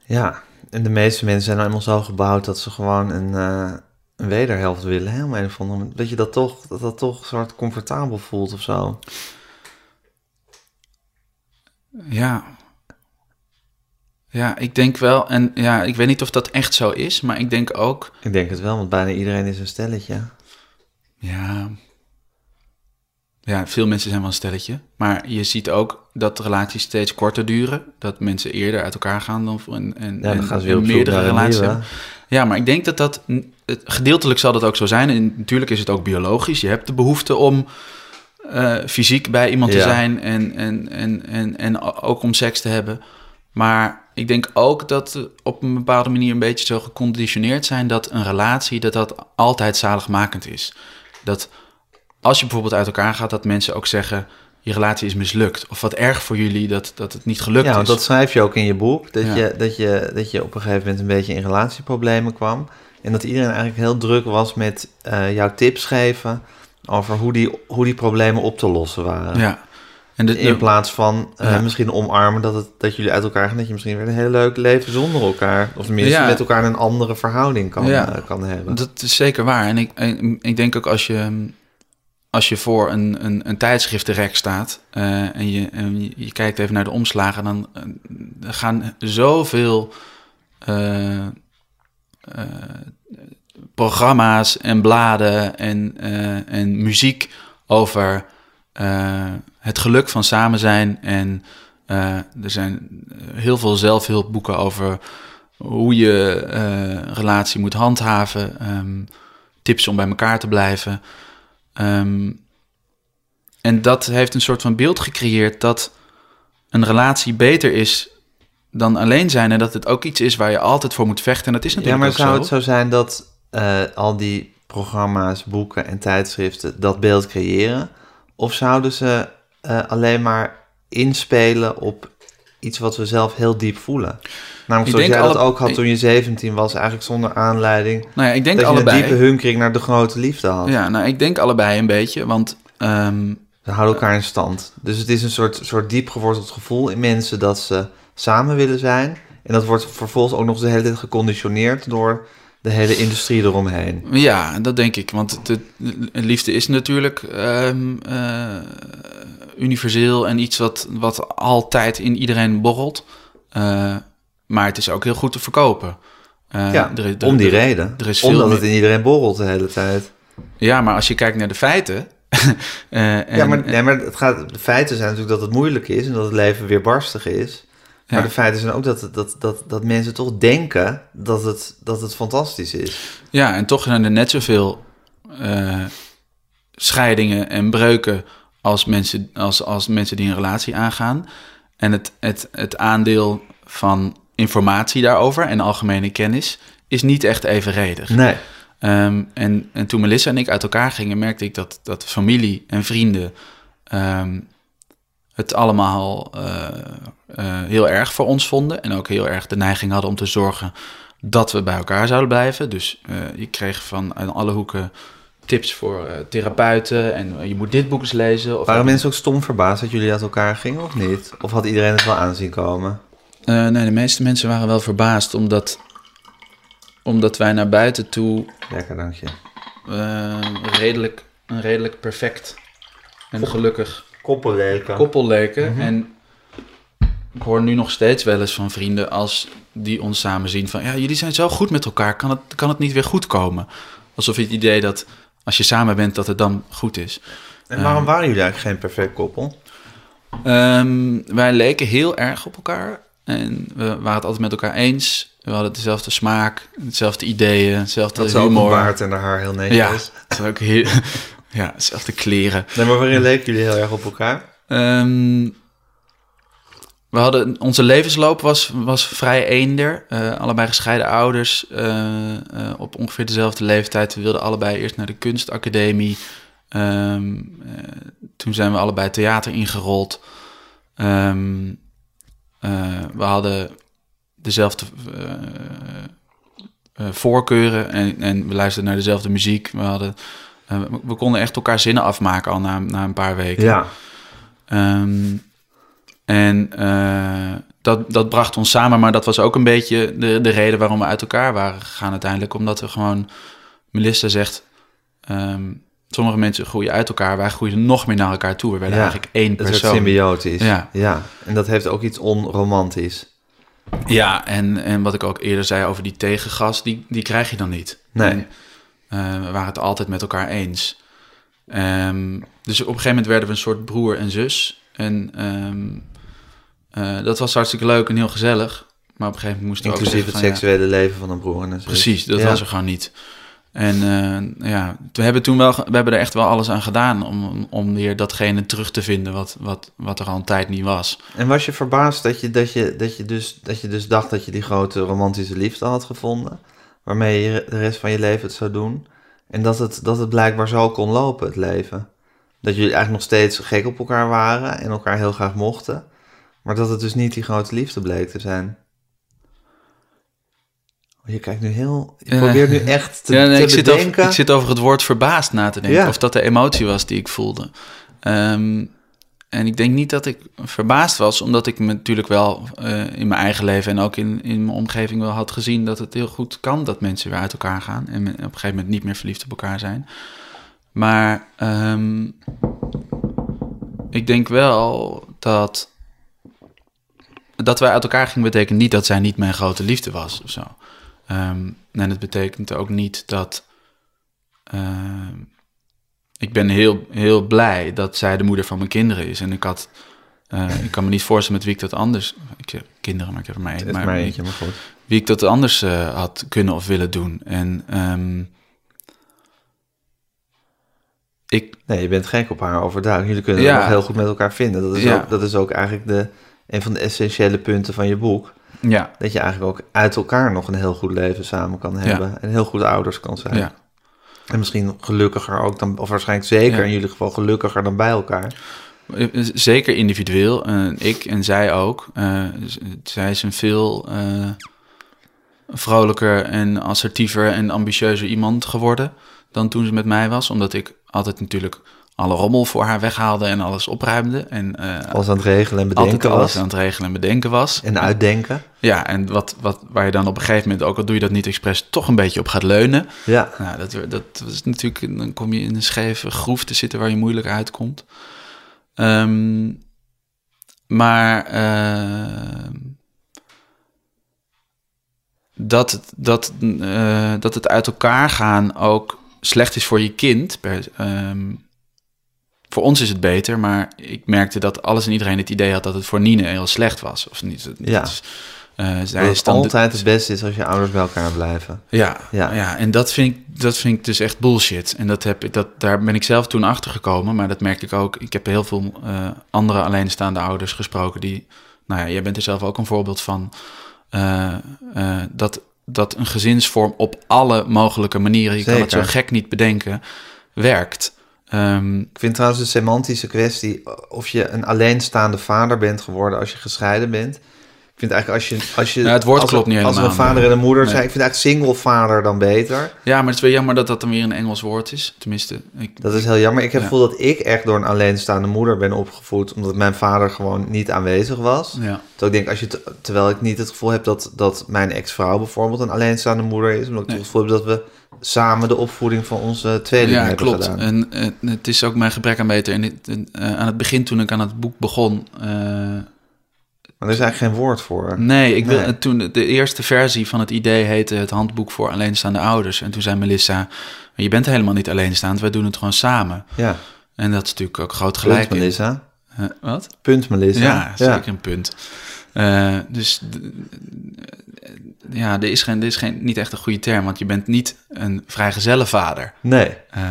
Ja, en de meeste mensen zijn nou eenmaal zo gebouwd dat ze gewoon een, eh, een wederhelft willen. Hè? Om een of andere Dat je dat toch, dat dat toch soort comfortabel voelt of zo. ja. Ja, ik denk wel, en ja, ik weet niet of dat echt zo is, maar ik denk ook, Ik denk het wel, want bijna iedereen is een stelletje. ja. ja, veel mensen zijn wel een stelletje. Maar je ziet ook dat relaties steeds korter duren. Dat mensen eerder uit elkaar gaan dan en, en, Ja, dan en- gaan ze weer meerdere relaties hebben. Ja, maar ik denk dat dat... Het, gedeeltelijk zal dat ook zo zijn. En natuurlijk is het ook biologisch. Je hebt de behoefte om eh, fysiek bij iemand te zijn en, en, en, en, en ook om seks te hebben. Maar ik denk ook dat we op een bepaalde manier een beetje zo geconditioneerd zijn dat een relatie dat dat altijd zaligmakend is. Dat als je bijvoorbeeld uit elkaar gaat, dat mensen ook zeggen je relatie is mislukt. Of wat erg voor jullie dat, dat het niet gelukt Ja, is. dat schrijf je ook in je boek. Dat, Ja. je, dat, je, dat je op een gegeven moment een beetje in relatieproblemen kwam. En dat iedereen eigenlijk heel druk was met eh, jouw tips geven over hoe die, hoe die problemen op te lossen waren. ja. En de, In plaats van eh, Ja. misschien omarmen dat, het, dat jullie uit elkaar gaan. Dat je misschien weer een heel leuk leven zonder elkaar. Of tenminste Ja. met elkaar een andere verhouding kan, Ja. eh, kan hebben. Dat is zeker waar. En ik, en ik denk ook als je, als je voor een, een, een tijdschriftenrek staat eh, en, je, en je, je kijkt even naar de omslagen, dan gaan zoveel programma's en bladen en, en muziek over het geluk van samen zijn. En eh, er zijn heel veel zelfhulpboeken over hoe je een relatie moet handhaven, ehm, tips om bij elkaar te blijven. Ehm, en dat heeft een soort van beeld gecreëerd dat een relatie beter is dan alleen zijn en dat het ook iets is waar je altijd voor moet vechten. En dat is Ja, natuurlijk maar ook zou zo. het zo zijn dat eh, al die programma's, boeken en tijdschriften dat beeld creëren? Of zouden ze eh, alleen maar inspelen op iets wat we zelf heel diep voelen? Namelijk Ik zoals denk jij dat ook had toen je 17 was, eigenlijk zonder aanleiding. Nou ja, ik denk dat je allebei. een diepe hunkering naar de grote liefde had. Ja, nou, ik denk allebei een beetje, want ehm, Ze houden elkaar in stand. Dus het is een soort, soort diep geworteld gevoel in mensen dat ze samen willen zijn. En dat wordt vervolgens ook nog eens de hele tijd geconditioneerd door de hele industrie eromheen. Ja, dat denk ik. Want de, de liefde is natuurlijk ehm, eh, universeel en iets wat, wat altijd in iedereen borrelt. Eh, maar het is ook heel goed te verkopen. Eh, ja, er er- om die er- reden. er is Omdat het in iedereen borrelt de hele tijd. Ja, maar als je kijkt naar de feiten. eh, en- ja, maar, nee, maar het gaat, de feiten zijn natuurlijk dat het moeilijk is en dat het leven weer barstig is. Maar Ja. de feiten zijn ook dat, dat, dat, dat mensen toch denken dat het, dat het fantastisch is. Ja, en toch zijn er net zoveel scheidingen en breuken als mensen, als, als mensen die een relatie aangaan. En het, het, het aandeel van informatie daarover en algemene kennis is niet echt evenredig. Nee. Ehm, en, en toen Melissa en ik uit elkaar gingen, merkte ik dat, dat familie en vrienden ehm, het allemaal eh, heel erg voor ons vonden. En ook heel erg de neiging hadden om te zorgen dat we bij elkaar zouden blijven. Dus eh je kreeg van alle hoeken tips voor eh, therapeuten. En eh, je moet dit boek eens lezen. Of Waren mensen ook stom verbaasd dat jullie uit elkaar gingen of niet? Of had iedereen het wel aanzien komen? Eh, nee, de meeste mensen waren wel verbaasd, omdat, omdat wij naar buiten toe Lekker, dank je. redelijk, een redelijk perfect en gelukkig Koppelleken. koppel leken. En ik hoor nu nog steeds wel eens van vrienden als die ons samen zien van... ja, jullie zijn zo goed met elkaar, kan het, kan het niet weer goed komen? Alsof je het idee dat als je samen bent dat het dan goed is. En waarom waren jullie eigenlijk geen perfect koppel? Ehm, wij leken heel erg op elkaar en we waren het altijd met elkaar eens. We hadden dezelfde smaak, dezelfde ideeën, dezelfde Dat humor. baard en haar heel netjes Ja, dat ook heel... ja, dezelfde kleren. Nee, maar waarin leken jullie heel erg op elkaar? Ehm, we hadden, onze levensloop was, was vrij eender. Eh, allebei gescheiden ouders. eh, eh, op ongeveer dezelfde leeftijd. We wilden allebei eerst naar de kunstacademie. Ehm, eh, toen zijn we allebei theater ingerold. Ehm, eh, we hadden dezelfde voorkeuren en, en we luisterden naar dezelfde muziek. We, hadden, we- we konden echt elkaar zinnen afmaken al na, na een paar weken. Ja. Ehm, en eh, dat, dat bracht ons samen, maar dat was ook een beetje de, de reden waarom we uit elkaar waren gegaan uiteindelijk. Omdat we gewoon, Melissa zegt, ehm, sommige mensen groeien uit elkaar, wij groeien nog meer naar elkaar toe. We werden Ja, eigenlijk één Het werd persoon. symbiotisch. Ja. ja. En dat heeft ook iets onromantisch. Ja, en, en wat ik ook eerder zei over die tegengas, die, die krijg je dan niet. Nee. En, eh, we waren het altijd met elkaar eens. Ehm, dus op een gegeven moment werden we een soort broer en zus. En ehm, eh, dat was hartstikke leuk en heel gezellig. Maar op een gegeven moment moesten we ook Inclusief zeggen het van, ja, seksuele leven van een broer en een zus. Precies, dat Ja. was er gewoon niet. En eh, ja, we hebben toen wel, we hebben er echt wel alles aan gedaan om, om weer datgene terug te vinden wat, wat, wat er al een tijd niet was. En was je verbaasd dat je, dat, je, dat, je dus, dat je dus dacht dat je die grote romantische liefde had gevonden? Waarmee je de rest van je leven het zou doen? En dat het, dat het blijkbaar zo kon lopen, het leven. Dat jullie eigenlijk nog steeds gek op elkaar waren en elkaar heel graag mochten. Maar dat het dus niet die grote liefde bleek te zijn. Oh, Je kijkt nu heel... Je Ja. probeert nu echt te, ja, nee, te ik, zit over, ik zit over het woord verbaasd na te denken. Ja. Of dat de emotie was die ik voelde. Ehm, en ik denk niet dat ik verbaasd was, omdat ik me natuurlijk wel eh, in mijn eigen leven en ook in, in mijn omgeving wel had gezien dat het heel goed kan dat mensen weer uit elkaar gaan en op een gegeven moment niet meer verliefd op elkaar zijn. Maar ehm, ik denk wel dat dat wij uit elkaar gingen betekent niet dat zij niet mijn grote liefde was of zo. Ehm, en het betekent ook niet dat. ehm, ik ben heel, heel blij dat zij de moeder van mijn kinderen is. En ik had. eh, ik kan me niet voorstellen met wie ik dat anders. Ik heb kinderen, maar ik heb er maar één. Maar, eentje, maar goed. wie ik dat anders eh, had kunnen of willen doen. En ehm, ik, Nee, je bent gek op haar overduidelijk. Jullie kunnen Ja. het nog heel goed met elkaar vinden. Dat is, Ja. ook, dat is ook eigenlijk de, een van de essentiële punten van je boek. ja, Dat je eigenlijk ook uit elkaar nog een heel goed leven samen kan hebben. En heel goed ouders kan zijn. ja. En misschien gelukkiger ook dan, of waarschijnlijk zeker Ja. in jullie geval gelukkiger dan bij elkaar. Eh, Zeker individueel. Eh, ik en zij ook. Eh, zij is een veel eh, vrolijker en assertiever en ambitieuzer iemand geworden dan toen ze met mij was. Omdat ik altijd natuurlijk alle rommel voor haar weghaalde en alles opruimde. En eh, Alles aan het regelen en bedenken altijd alles was. aan het regelen en bedenken was. En uitdenken. Ja, en wat, wat, waar je dan op een gegeven moment, ook al doe je dat niet expres, toch een beetje op gaat leunen. Ja. Nou, dat, dat is natuurlijk, dan kom je in een scheve groef te zitten waar je moeilijk uitkomt. Ehm, maar ehm, dat, dat, eh, dat het uit elkaar gaan ook slecht is voor je kind. Per, ehm, voor ons is het beter, maar ik merkte dat alles en iedereen het idee had dat het voor Nine heel slecht was. Of niet? Ja. Dus, eh, zij Dat is altijd het beste is als je ouders bij elkaar blijven. ja, Ja. ja. en dat vind, ik, dat vind ik dus echt bullshit. En dat heb, ik- dat, daar ben ik zelf toen achter gekomen, maar dat merk ik ook. Ik heb heel veel eh, andere alleenstaande ouders gesproken die, nou ja, jij bent er zelf ook een voorbeeld van, eh, dat, dat een gezinsvorm op alle mogelijke manieren, je kan het zo gek niet bedenken, werkt. Ehm, Ik vind trouwens de semantische kwestie of je een alleenstaande vader bent geworden als je gescheiden bent. Ik vind eigenlijk als je... Als je Ja, het woord als, klopt niet Als er een helemaal, vader en een moeder nee. zijn, ik vind eigenlijk single vader dan beter. ja, maar het is wel jammer dat dat dan weer een Engels woord is. Tenminste, ik, Dat is heel jammer. Ik heb Ja. het gevoel dat ik echt door een alleenstaande moeder ben opgevoed, omdat mijn vader gewoon niet aanwezig was. ja. Terwijl ik denk, als je te- terwijl ik niet het gevoel heb dat, dat mijn ex-vrouw bijvoorbeeld een alleenstaande moeder is, omdat ik Nee. het gevoel heb dat we samen de opvoeding van onze tweelingen Ja, hebben klopt. gedaan. En eh, het is ook mijn gebrek aan beter. En dit- en, eh, aan het begin, toen ik aan het boek begon. eh, Maar er is eigenlijk geen woord voor. nee, ik wil, Nee. toen de eerste versie van het idee heette het handboek voor alleenstaande ouders. En toen zei Melissa: Je bent helemaal niet alleenstaand, wij doen het gewoon samen. Ja, En dat is natuurlijk ook groot gelijk. punt. Melissa. Wat? Punt Melissa. Ja, zeker een punt. Eh, dus ja, er is, geen, er is geen, niet echt een goede term, want je bent niet een vrijgezellenvader. Nee, Eh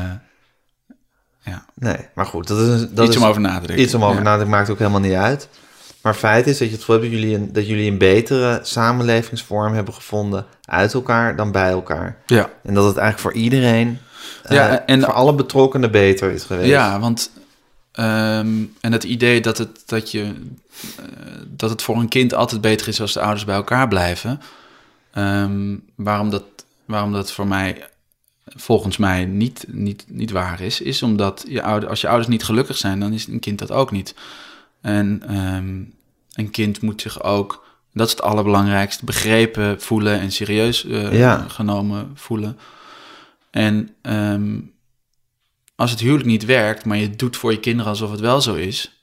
ja, nee. Maar goed, dat is, een- dat iets is om over na te denken. iets om over Ja. na te denken. Maakt ook helemaal niet uit. Maar feit is dat je het gevoel hebt dat jullie, een, dat jullie een betere samenlevingsvorm hebben gevonden uit elkaar dan bij elkaar. Ja. En dat het eigenlijk voor iedereen, Ja, eh, en- voor alle betrokkenen beter is geweest. Ja, want ehm, en het idee dat het, dat, je, dat het voor een kind altijd beter is als de ouders bij elkaar blijven. ehm, waarom, dat, waarom dat voor mij volgens mij niet, niet, niet waar is, is omdat je ouder, als je ouders niet gelukkig zijn, dan is een kind dat ook niet. En ehm, een kind moet zich ook, dat is het allerbelangrijkste, begrepen voelen en serieus eh, Ja. genomen voelen. En ehm, als het huwelijk niet werkt, maar je doet voor je kinderen alsof het wel zo is,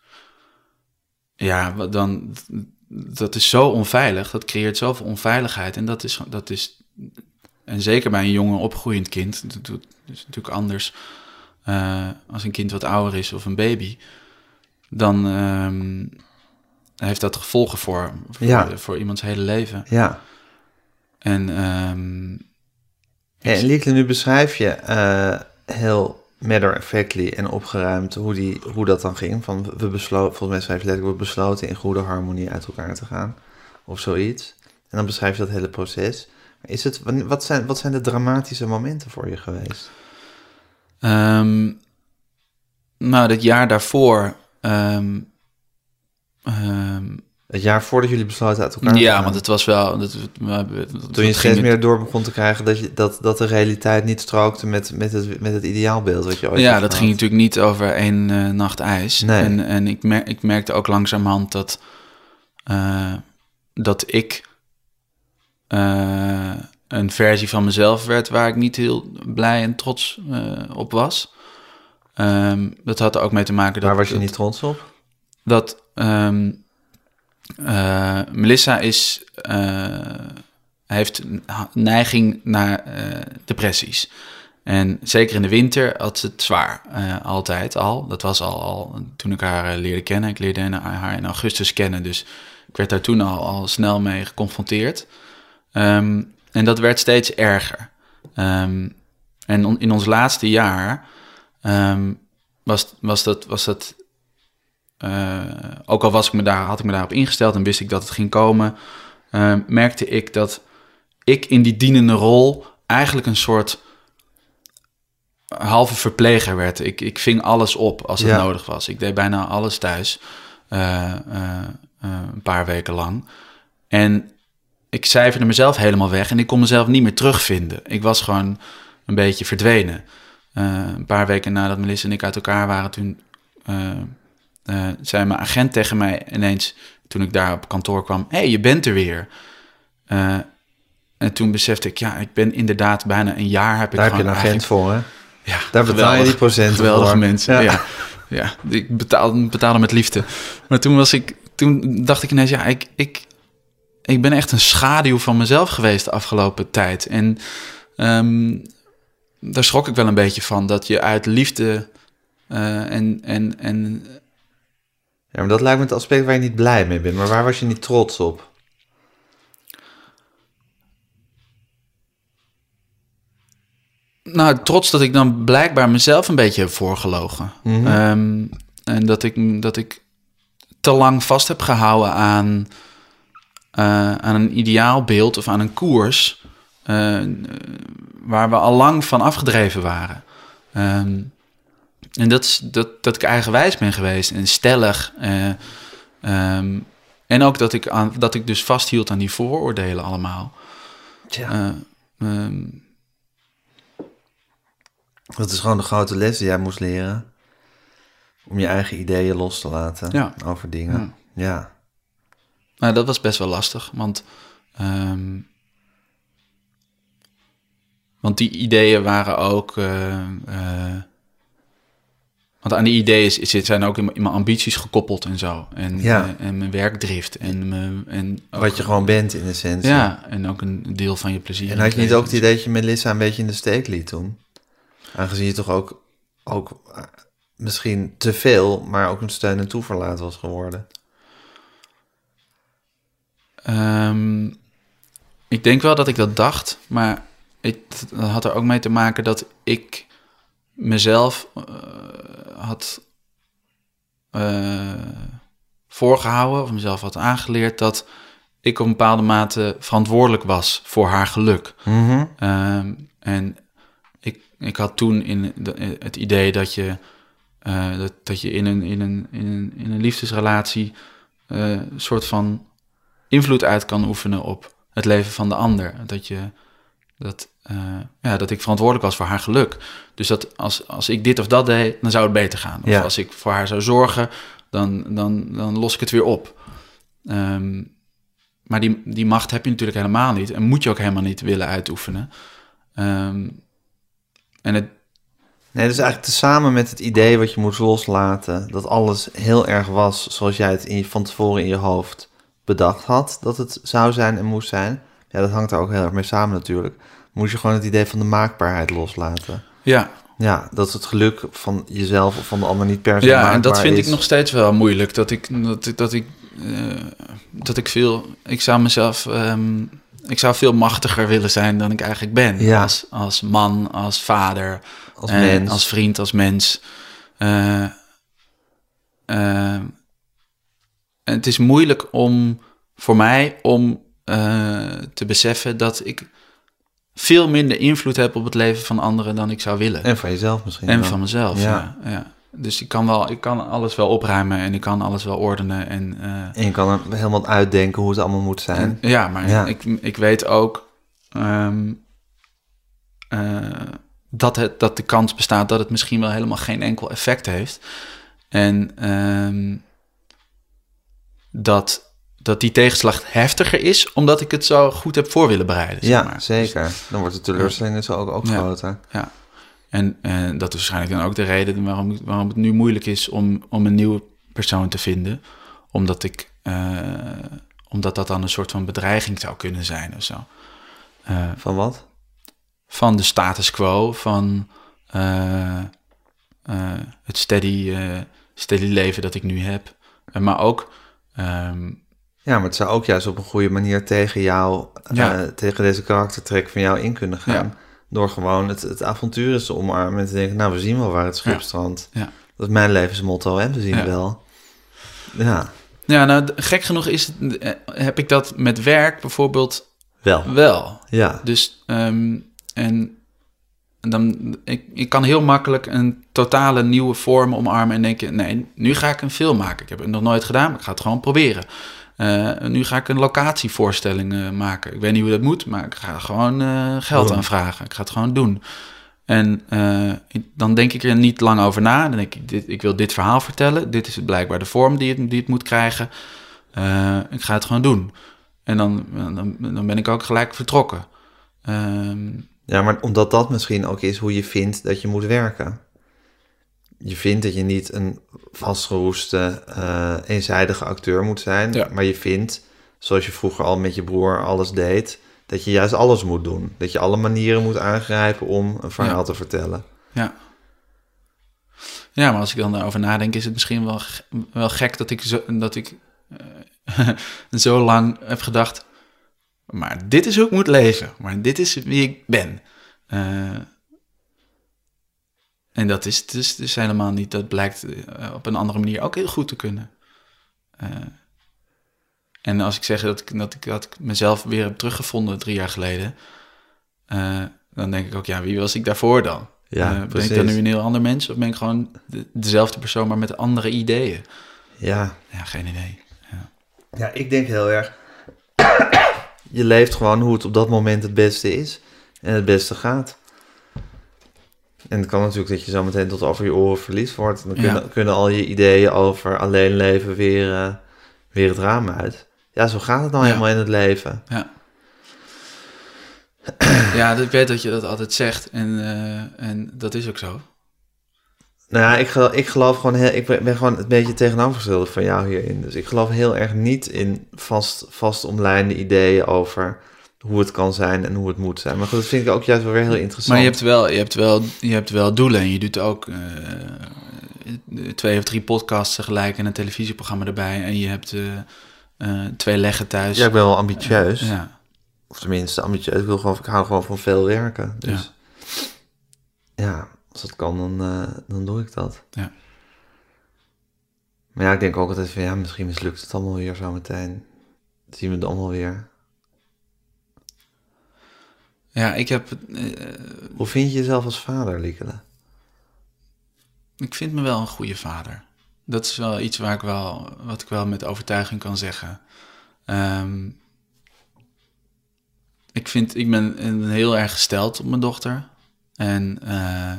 ja, dan, dat is zo onveilig. Dat creëert zoveel onveiligheid. En dat is, dat is en zeker bij een jonge opgroeiend kind, dat doet- dat is natuurlijk anders. eh, als een kind wat ouder is of een baby, dan ehm, heeft dat gevolgen voor, voor, Ja. voor iemands hele leven. Ja. En ehm, Ja, en Lieke, nu beschrijf je eh, heel matter of factly en opgeruimd hoe, die, hoe dat dan ging. Van we besloten, volgens mij schrijf letterlijk, we besloten in goede harmonie uit elkaar te gaan. Of zoiets. En dan beschrijf je dat hele proces. Is het, wat, zijn, wat zijn de dramatische momenten voor je geweest? Ehm, nou, dat jaar daarvoor. ehm, ehm, Het jaar voordat jullie besloten uit elkaar ja, want het was wel. Dat, we hebben- Toen je dat steeds meer door begon te krijgen dat, je, dat, dat de realiteit niet strookte met, met, het, met het ideaalbeeld wat je ooit Ja, dat ging natuurlijk niet over één eh, nacht ijs. Nee. En, en ik, mer ik merkte ook langzamerhand dat, eh, dat ik eh, een versie van mezelf werd waar ik niet heel blij en trots op was. Ehm, dat had er ook mee te maken dat Waar was je dat- niet trots op? dat ehm, eh, Melissa is, eh, heeft neiging naar eh, depressies. En zeker in de winter had ze het zwaar, altijd al. Dat was al, al toen ik haar leerde kennen. Ik leerde haar- in augustus kennen, dus ik werd daar toen al, al snel mee geconfronteerd. Ehm, en dat werd steeds erger. Ehm, en in ons laatste jaar ehm, was, was dat, was dat eh, ook al was ik me daar, had ik me daarop ingesteld en wist ik dat het ging komen, eh, merkte ik dat ik in die dienende rol eigenlijk een soort halve verpleger werd. Ik, ik ving alles op als het Ja. nodig was. Ik deed bijna alles thuis, eh, een paar weken lang. En ik cijferde mezelf helemaal weg en ik kon mezelf niet meer terugvinden. Ik was gewoon een beetje verdwenen. Een paar weken nadat Melissa en ik uit elkaar waren, toen eh, zei mijn agent tegen mij ineens, toen ik daar op kantoor kwam: Hé, hey, je bent er weer. Eh, en toen besefte ik, ja, ik ben inderdaad bijna een jaar heb ik Daar heb je een agent voor, hè? Ja, Daar betaal je die procenten Geweldige voor. mensen, Ja. ja. ja. ik betaal, betaalde met liefde. Maar toen was ik, toen dacht ik ineens, ja, ik, ik, ik ben echt een schaduw van mezelf geweest de afgelopen tijd. En ehm, daar schrok ik wel een beetje van, dat je uit liefde eh, en, en, en Ja, maar dat lijkt me het aspect waar je niet blij mee bent. Maar waar was je niet trots op? Nou, trots dat ik dan blijkbaar mezelf een beetje heb voorgelogen. Mhm. Ehm, en dat ik, dat ik te lang vast heb gehouden aan, eh, aan een ideaalbeeld of aan een koers... eh, waar we al lang van afgedreven waren. Ehm, en dat is dat, dat ik eigenwijs ben geweest en stellig. eh, ehm, en ook dat ik, aan, dat ik dus vasthield aan die vooroordelen allemaal. Tja. Eh, ehm, Dat is gewoon de grote les die jij moest leren. Om je eigen ideeën los te laten Ja. over dingen. Ja. Nou, dat was best wel lastig, want, ehm, want die ideeën waren ook. eh, want aan die ideeën is- is- zijn ook in, mijn- ambities gekoppeld en zo. En, Ja. eh, en mijn werkdrift. En, mijn, en ook- Wat je gewoon bent in essentie. Ja, en ook een deel van je plezier. En had je niet ook het idee dat je Melissa een beetje in de steek liet toen? Aangezien je toch ook, ook eh, misschien te veel, maar ook een steun en toeverlaat was geworden. Ehm, ik denk wel dat ik dat dacht, maar het dat had er ook mee te maken dat ik mezelf eh, had eh, voorgehouden, of mezelf had aangeleerd, dat ik op een bepaalde mate verantwoordelijk was voor haar geluk. Ehm, en ik, ik had toen in de- het idee dat je, eh, dat, dat je in, een, in, een, in, een, in een liefdesrelatie een soort van invloed uit kan oefenen op het leven van de ander. Dat, je, dat, eh, ja, dat ik verantwoordelijk was voor haar geluk. Dus dat als, als ik dit of dat deed, dan zou het beter gaan. Of Ja. als ik voor haar zou zorgen, dan, dan, dan los ik het weer op. Ehm, maar die, die macht heb je natuurlijk helemaal niet. En moet je ook helemaal niet willen uitoefenen. Ehm, en het, Nee, dus eigenlijk tezamen met het idee wat je moest loslaten, dat alles heel erg was zoals jij het in je, van tevoren in je hoofd bedacht had, dat het zou zijn en moest zijn. Ja, dat hangt er ook heel erg mee samen natuurlijk. Moest je gewoon het idee van de maakbaarheid loslaten. ja, Ja, dat het geluk van jezelf of van de ander niet per se Ja, en dat vind is. ik nog steeds wel moeilijk. Dat ik, dat, ik- dat ik, eh, dat ik veel, ik zou mezelf, ehm, ik zou veel machtiger willen zijn dan ik eigenlijk ben. Ja. Als, als man, als vader, Als eh, mens. als vriend, als mens. Eh, eh, en het is moeilijk om, voor mij, om te beseffen dat ik veel minder invloed heb op het leven van anderen dan ik zou willen. En van jezelf misschien. En wel. van mezelf, Ja. ja. ja. Dus ik kan, wel, ik kan alles wel opruimen en ik kan alles wel ordenen. En, eh, En je kan helemaal uitdenken hoe het allemaal moet zijn. en- ja, maar Ja. Ik, ik weet ook ehm, eh, dat, het, dat de kans bestaat dat het misschien wel helemaal geen enkel effect heeft. En ehm, dat, dat die tegenslag heftiger is, omdat ik het zo goed heb voor willen bereiden. zeg ja, maar. zeker. Dan wordt de teleurstelling zo ook, ook Ja. groter. Ja. En, en dat is waarschijnlijk dan ook de reden waarom, waarom het nu moeilijk is om, om een nieuwe persoon te vinden. Omdat, ik, eh, omdat dat dan een soort van bedreiging zou kunnen zijn of zo. Eh, Van wat? van de status quo, van eh, eh, het steady, eh, steady leven dat ik nu heb. Eh, maar ook, ehm, Ja, maar het zou ook juist op een goede manier tegen jou, Ja. eh, tegen deze karaktertrek van jou in kunnen gaan. Ja. Door gewoon het, het avontuur eens te omarmen en te denken, nou, we zien wel waar het schip strandt. ja. Dat is mijn levensmotto en we zien wel. Ja, Ja, nou, gek genoeg is, het- eh, heb ik dat met werk bijvoorbeeld wel. wel. Ja, Dus, ehm, en dan, ik, ik kan heel makkelijk een totale nieuwe vorm omarmen en denken, nee, nu ga ik een film maken. Ik heb het nog nooit gedaan, maar ik ga het gewoon proberen. Eh, nu ga ik een locatievoorstelling eh, maken. Ik weet niet hoe dat moet, maar ik ga gewoon eh, geld aanvragen. Ik ga het gewoon doen. En ik- dan denk ik er niet lang over na. Dan denk ik, dit, ik wil dit verhaal vertellen. Dit is blijkbaar de vorm die het, die het moet krijgen. Ik ga het gewoon doen. En dan, dan, dan ben ik ook gelijk vertrokken. Ehm, ja, maar omdat dat misschien ook is hoe je vindt dat je moet werken. Je vindt dat je niet een vastgeroeste, eh, eenzijdige acteur moet zijn. Ja. Maar je vindt, zoals je vroeger al met je broer alles deed, dat je juist alles moet doen. Dat je alle manieren moet aangrijpen om een verhaal Ja. te vertellen. ja. Ja, maar als ik dan daarover nadenk, is het misschien wel, wel gek dat ik, zo, dat ik eh, zo lang heb gedacht. Maar dit is hoe ik moet leven. Maar dit is wie ik ben. Eh, en dat is dus, dus helemaal niet. Dat blijkt eh, op een andere manier ook heel goed te kunnen. Eh, en als ik zeg dat ik, dat ik, dat ik mezelf weer heb teruggevonden drie jaar geleden. eh, dan denk ik ook, ja, wie was ik daarvoor dan? Ja, ben ik dan nu een heel ander mens? Of ben ik gewoon de- dezelfde persoon, maar met andere ideeën? Ja. Ja, geen idee. Ja, ik denk heel erg. Je leeft gewoon hoe het op dat moment het beste is en het beste gaat. En het kan natuurlijk dat je zo meteen tot over je oren verliefd wordt. En dan Ja. kunnen, al je ideeën over alleen leven weer, eh, weer het raam uit. Ja, zo gaat het nou Ja. helemaal in het leven. Ja. ja, ik weet dat je dat altijd zegt. En, eh, en dat is ook zo. Nou ja, ik geloof, ik geloof gewoon heel, ik ben ben gewoon een beetje tegenovergestelde van jou hierin. Dus ik geloof heel erg niet in vast, vast omlijnde ideeën over hoe het kan zijn en hoe het moet zijn. Maar goed, dat vind ik ook juist wel weer heel interessant. Maar je hebt wel, je hebt wel, je hebt wel doelen. En je doet ook eh, twee of drie podcasts tegelijk en een televisieprogramma erbij. En je hebt eh, eh, twee leggen thuis. Ja, ik ben wel ambitieus. ja. Of tenminste, ambitieus. Ik, wil gewoon, ik hou gewoon van veel werken. Dus ja, als dat kan, dan, dan doe ik dat. Ja. Maar ja, ik denk ook altijd van ja, misschien mislukt het allemaal weer zo meteen. Dat zien we het allemaal weer. Ja, ik heb... eh, Hoe vind je jezelf als vader, Liekele? Ik vind me wel een goede vader. Dat is wel iets waar ik wel, wat ik wel met overtuiging kan zeggen. Ehm, ik, vind, ik ben heel erg gesteld op mijn dochter. En eh,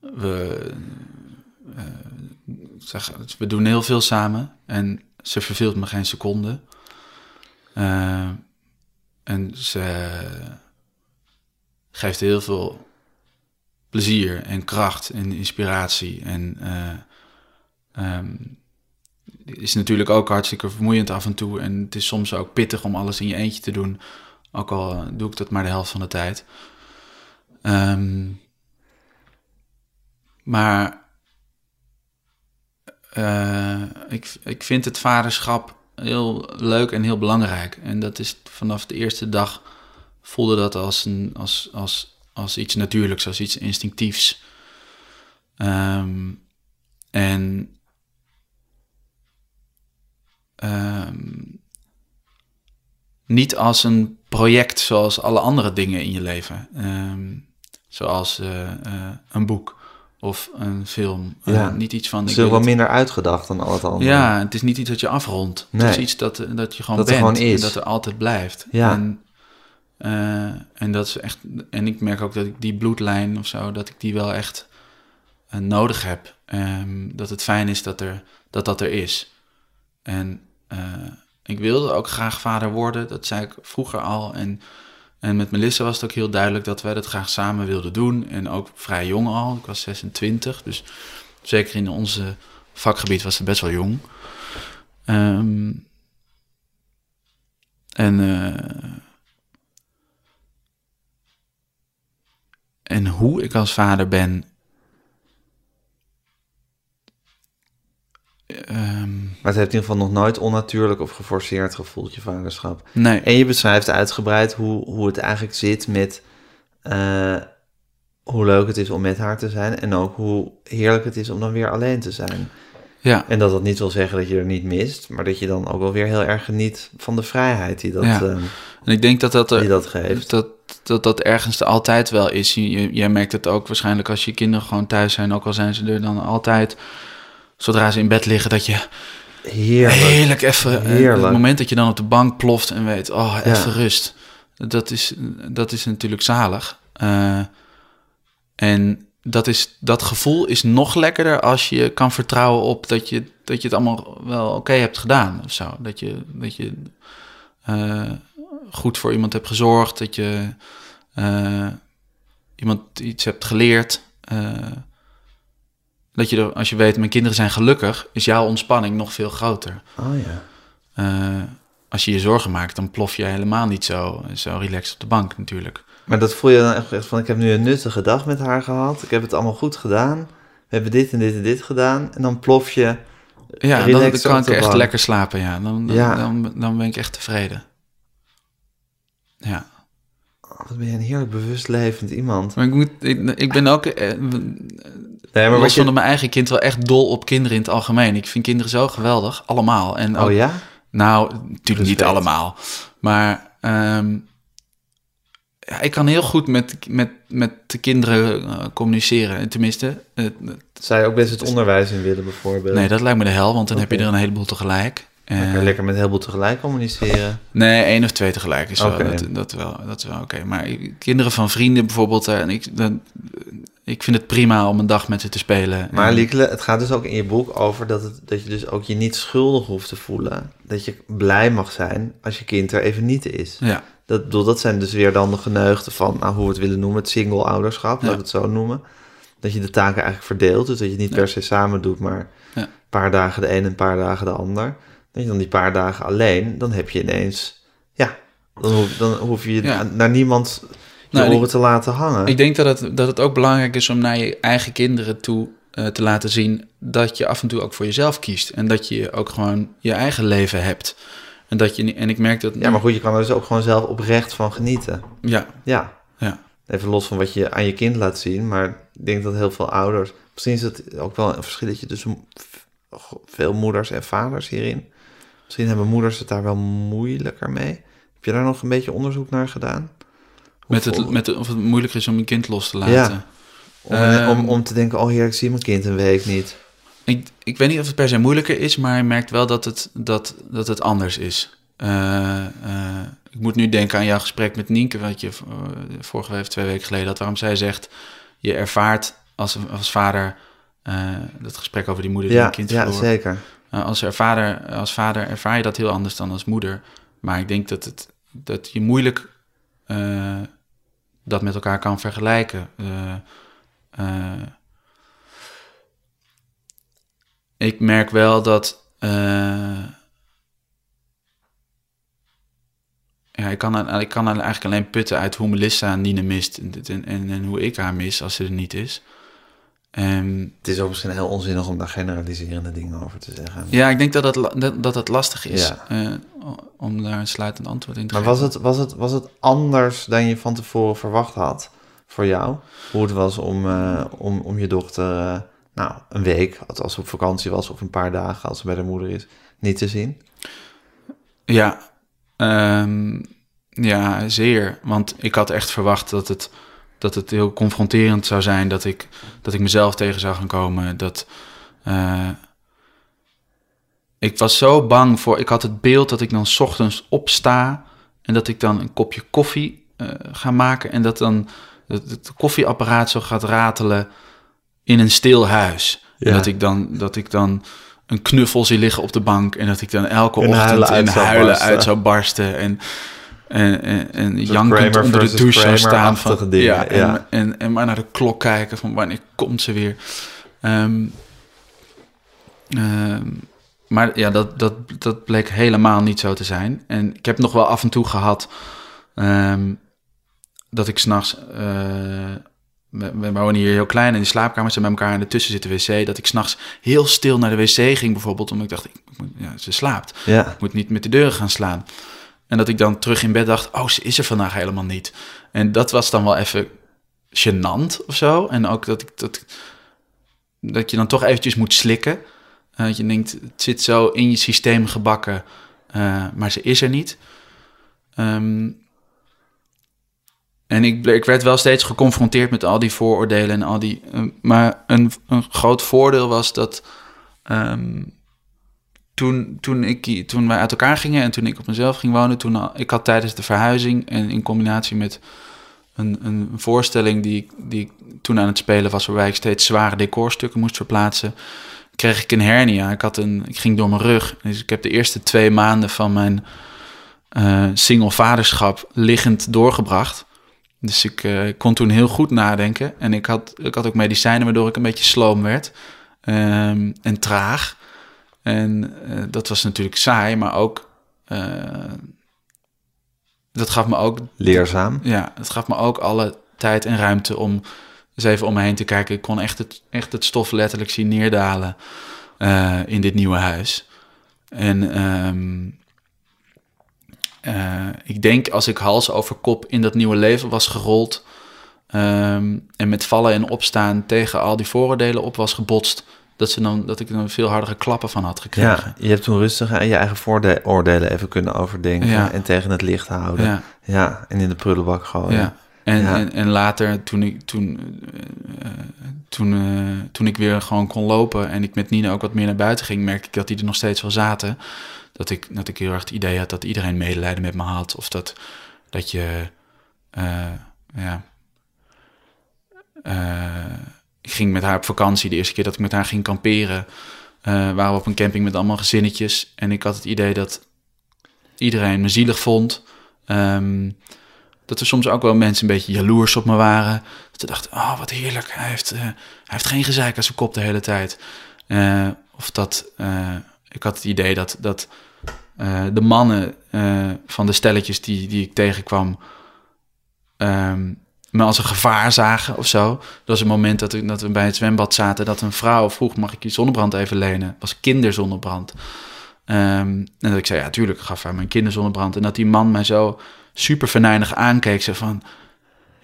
we, eh, zeg, we doen heel veel samen. En ze verveelt me geen seconde. Eh, en ze geeft heel veel plezier en kracht en inspiratie. En eh, ehm, is natuurlijk ook hartstikke vermoeiend af en toe. En het is soms ook pittig om alles in je eentje te doen. Ook al eh, doe ik dat maar de helft van de tijd. Ehm, maar eh, ik, ik vind het vaderschap heel leuk en heel belangrijk. En dat is vanaf de eerste dag voelde dat als, een, als, als, als iets natuurlijks, als iets instinctiefs. Ehm, en ehm, niet als een project zoals alle andere dingen in je leven. Ehm, zoals eh, eh, een boek of een film. Eh, Ja. niet iets van... Het is wel het- minder uitgedacht dan al het andere. ja, het is niet iets dat je afrondt. Nee. Het is iets dat, dat je gewoon Dat er bent. gewoon is. En dat er altijd blijft. Ja. En, eh, en dat is echt. En ik merk ook dat ik die bloedlijn of zo, dat ik die wel echt eh, nodig heb. Ehm, dat het fijn is dat, er, dat dat er is. En eh, ik wilde ook graag vader worden. Dat zei ik vroeger al. En, en met Melissa was het ook heel duidelijk dat wij dat graag samen wilden doen. En ook vrij jong al. Ik was 26. Dus zeker in onze vakgebied was het best wel jong. Ehm, en, eh, en hoe ik als vader ben. Ehm, Maar het heeft in ieder geval nog nooit onnatuurlijk of geforceerd gevoeld, je vaderschap. nee, En je beschrijft uitgebreid hoe, hoe het eigenlijk zit met eh, hoe leuk het is om met haar te zijn. En ook hoe heerlijk het is om dan weer alleen te zijn. ja, En dat dat niet wil zeggen dat je er niet mist, maar dat je dan ook wel weer heel erg geniet van de vrijheid die dat, Ja. eh, en ik denk dat dat, er, die dat geeft. dat, dat dat ergens er altijd wel is. Je- je- jij merkt het ook waarschijnlijk als je kinderen gewoon thuis zijn, ook al zijn ze er dan altijd. Zodra ze in bed liggen, dat je Heerlijk. heerlijk even. eh, Heerlijk. Het moment dat je dan op de bank ploft en weet, oh, Ja. even rust. Dat is, dat is natuurlijk zalig. Eh, en dat, is, dat gevoel is nog lekkerder als je kan vertrouwen op dat je, dat je het allemaal wel oké hebt gedaan of zo. Dat je, dat je eh, goed voor iemand hebt gezorgd, dat je iemand iets hebt geleerd. Dat je er, als je weet, mijn kinderen zijn gelukkig, is jouw ontspanning nog veel groter. Oh ja. Eh, als je je zorgen maakt, dan plof je helemaal niet zo, zo relaxed op de bank natuurlijk. Maar dat voel je dan echt van, ik heb nu een nuttige dag met haar gehad. Ik heb het allemaal goed gedaan. We hebben dit en dit en dit gedaan. En dan plof je Ja, dan, dan kan ik echt bank. lekker slapen, ja. Dan, dan, Ja. Dan, dan ben ik echt tevreden. Ja. Wat ben je een heerlijk bewust levend iemand. Maar ik, moet, ik, ik ben ook, eh, Nee, maar wat los je... van mijn eigen kind, wel echt dol op kinderen in het algemeen. Ik vind kinderen zo geweldig, allemaal. En ook, Oh ja? Nou, natuurlijk niet allemaal. Maar ehm, ja, ik kan heel goed met, met, met de kinderen eh, communiceren. Tenminste, eh, Zou je ook best het onderwijs in willen bijvoorbeeld? nee, dat lijkt me de hel, want dan heb je er een heleboel tegelijk. Je Eh, lekker met heel veel tegelijk communiceren. Nee, één of twee tegelijk is wel, Oké. dat, dat wel, dat is wel oké. Maar kinderen van vrienden bijvoorbeeld, eh, en ik, dan, ik vind het prima om een dag met ze te spelen. Maar Liekele, het gaat dus ook in je boek over dat, het, dat je dus ook je niet schuldig hoeft te voelen. Dat je blij mag zijn als je kind er even niet is. Ja, Dat, bedoel, dat zijn dus weer dan de geneugden van, nou, hoe we het willen noemen, het single ouderschap, laat Ja. ik het zo noemen. Dat je de taken eigenlijk verdeelt, dus dat je het niet Ja. per se samen doet, maar Ja. een paar dagen de een en een paar dagen de ander. Je dan die paar dagen alleen, dan heb je ineens, ja, dan hoef, dan hoef je Ja. naar niemand je Nou, en oren ik- te laten hangen. Ik denk dat het, dat het ook belangrijk is om naar je eigen kinderen toe eh, te laten zien dat je af en toe ook voor jezelf kiest. En dat je ook gewoon je eigen leven hebt. En, dat je, en ik merk dat... ja, maar goed, je kan er dus ook gewoon zelf oprecht van genieten. Ja, Ja, ja. Even los van wat je aan je kind laat zien, maar ik denk dat heel veel ouders. Misschien is het ook wel een verschilletje tussen veel moeders en vaders hierin. Misschien hebben moeders het daar wel moeilijker mee. Heb je daar nog een beetje onderzoek naar gedaan? Met het, met of het moeilijk is om je kind los te laten. Ja. Om, Ehm, om, om te denken, oh heer, ik zie mijn kind een week niet. Ik, ik weet niet of het per se moeilijker is, maar je merkt wel dat het, dat, dat het anders is. Eh, eh, ik moet nu denken aan jouw gesprek met Nienke, wat je eh, vorige week of twee weken geleden had, waarom zij zegt, je ervaart als, als vader, dat gesprek over die moeder die Ja, een kind ja verloor. zeker. Uh, als, er vader, als vader ervaar je dat heel anders dan als moeder. Maar ik denk dat, het, dat je moeilijk eh, dat met elkaar kan vergelijken. Eh, eh, ik merk wel dat. eh, ja, ik kan, ik kan eigenlijk alleen putten uit hoe Melissa Nine mist en, en, en hoe ik haar mis als ze er niet is. En Het is ook misschien heel onzinnig om daar generaliserende dingen over te zeggen. ja, ik denk dat het, dat, dat het lastig is Ja. eh, om daar een sluitend antwoord in te Maar geven. was het, was, het, was het anders dan je van tevoren verwacht had voor jou? Hoe het was om, eh, om, om je dochter eh, nou, een week, als ze op vakantie was, of een paar dagen als ze bij de moeder is, niet te zien? Ja, ehm, ja, zeer. Want ik had echt verwacht dat het, dat het heel confronterend zou zijn. Dat ik, dat ik mezelf tegen zou gaan komen. Dat, eh, ik was zo bang voor... Ik had het beeld dat ik dan 's ochtends opsta... en dat ik dan een kopje koffie eh, ga maken... en dat dan het, het koffieapparaat zo gaat ratelen in een stil huis. Ja. En dat ik dan... Dat ik dan een knuffel zie liggen op de bank... en dat ik dan elke ochtend huilen uit in zou uit zou barsten... en en, en, en jankend onder de douche zou staan van dingen, ja, en, ja. En, en maar naar de klok kijken van wanneer komt ze weer. Ehm, ehm, maar ja, dat, dat, dat bleek helemaal niet zo te zijn. En ik heb nog wel af en toe gehad ehm, dat ik s'nachts... eh we, we wonen hier heel klein en die slaapkamers zijn bij elkaar en ertussen zit de wc. Dat ik s'nachts heel stil naar de wc ging bijvoorbeeld, omdat ik dacht, ik, ja, ze slaapt. Ja. Ik moet niet met de deuren gaan slaan. En dat ik dan terug in bed dacht, oh, ze is er vandaag helemaal niet. En dat was dan wel even gênant of zo. En ook dat, ik, dat, dat je dan toch eventjes moet slikken. Eh, dat je denkt, het zit zo in je systeem gebakken, eh, maar ze is er niet. Ehm, en ik, ik werd wel steeds geconfronteerd met al die vooroordelen en al die... eh, maar een, een groot voordeel was dat... ehm, toen, toen, ik, toen wij uit elkaar gingen en toen ik op mezelf ging wonen, toen ik had tijdens de verhuizing en in combinatie met een, een voorstelling die, ik- die toen aan het spelen was, waarbij ik steeds zware decorstukken moest verplaatsen, kreeg ik een hernia. Ik, had een, ik ging door mijn rug. Dus ik heb de eerste twee maanden van mijn eh single vaderschap liggend doorgebracht. Dus ik eh, kon toen heel goed nadenken. En ik had, ik had ook medicijnen waardoor ik een beetje sloom werd. Ehm, en traag. En eh, dat was natuurlijk saai, maar ook... eh, dat gaf me ook Leerzaam. ja, het gaf me ook alle tijd en ruimte om eens even om me heen te kijken. Ik kon echt het, echt het stof letterlijk zien neerdalen eh, in dit nieuwe huis. En ehm, eh, ik denk als ik hals over kop in dat nieuwe leven was gerold... ehm, en met vallen en opstaan tegen al die vooroordelen op was gebotst... Dat, ze dan, dat ik er dan veel hardere klappen van had gekregen. Ja, je hebt toen rustig aan je eigen vooroordelen even kunnen overdenken Ja. en tegen het licht houden. Ja. Ja, en in de prullenbak gooien. Ja. En, Ja. En, en later, toen ik, toen, eh, toen, eh, toen ik weer gewoon kon lopen en ik met Nina ook wat meer naar buiten ging, merkte ik dat die er nog steeds wel zaten. Dat ik, dat ik heel erg het idee had dat iedereen medelijden met me had. Of dat, dat je, eh, ja. Ik ging met haar op vakantie. De eerste keer dat ik met haar ging kamperen, eh, waren we op een camping met allemaal gezinnetjes. En ik had het idee dat iedereen me zielig vond. Ehm, dat er soms ook wel mensen een beetje jaloers op me waren. Ze dachten, oh wat heerlijk, hij heeft, eh, hij heeft geen gezeik aan zijn kop de hele tijd. Eh, of dat, ik had het idee dat, dat de mannen van de stelletjes die, die ik tegenkwam... ehm, me als een gevaar zagen of zo. Dat was een moment dat, ik, dat we bij het zwembad zaten... dat een vrouw vroeg, mag ik je zonnebrand even lenen? Was kinderzonnebrand. Ehm, en dat ik zei, ja, tuurlijk, gaf haar mijn kinderzonnebrand. En dat die man mij zo super venijnig aankeek. Zo van,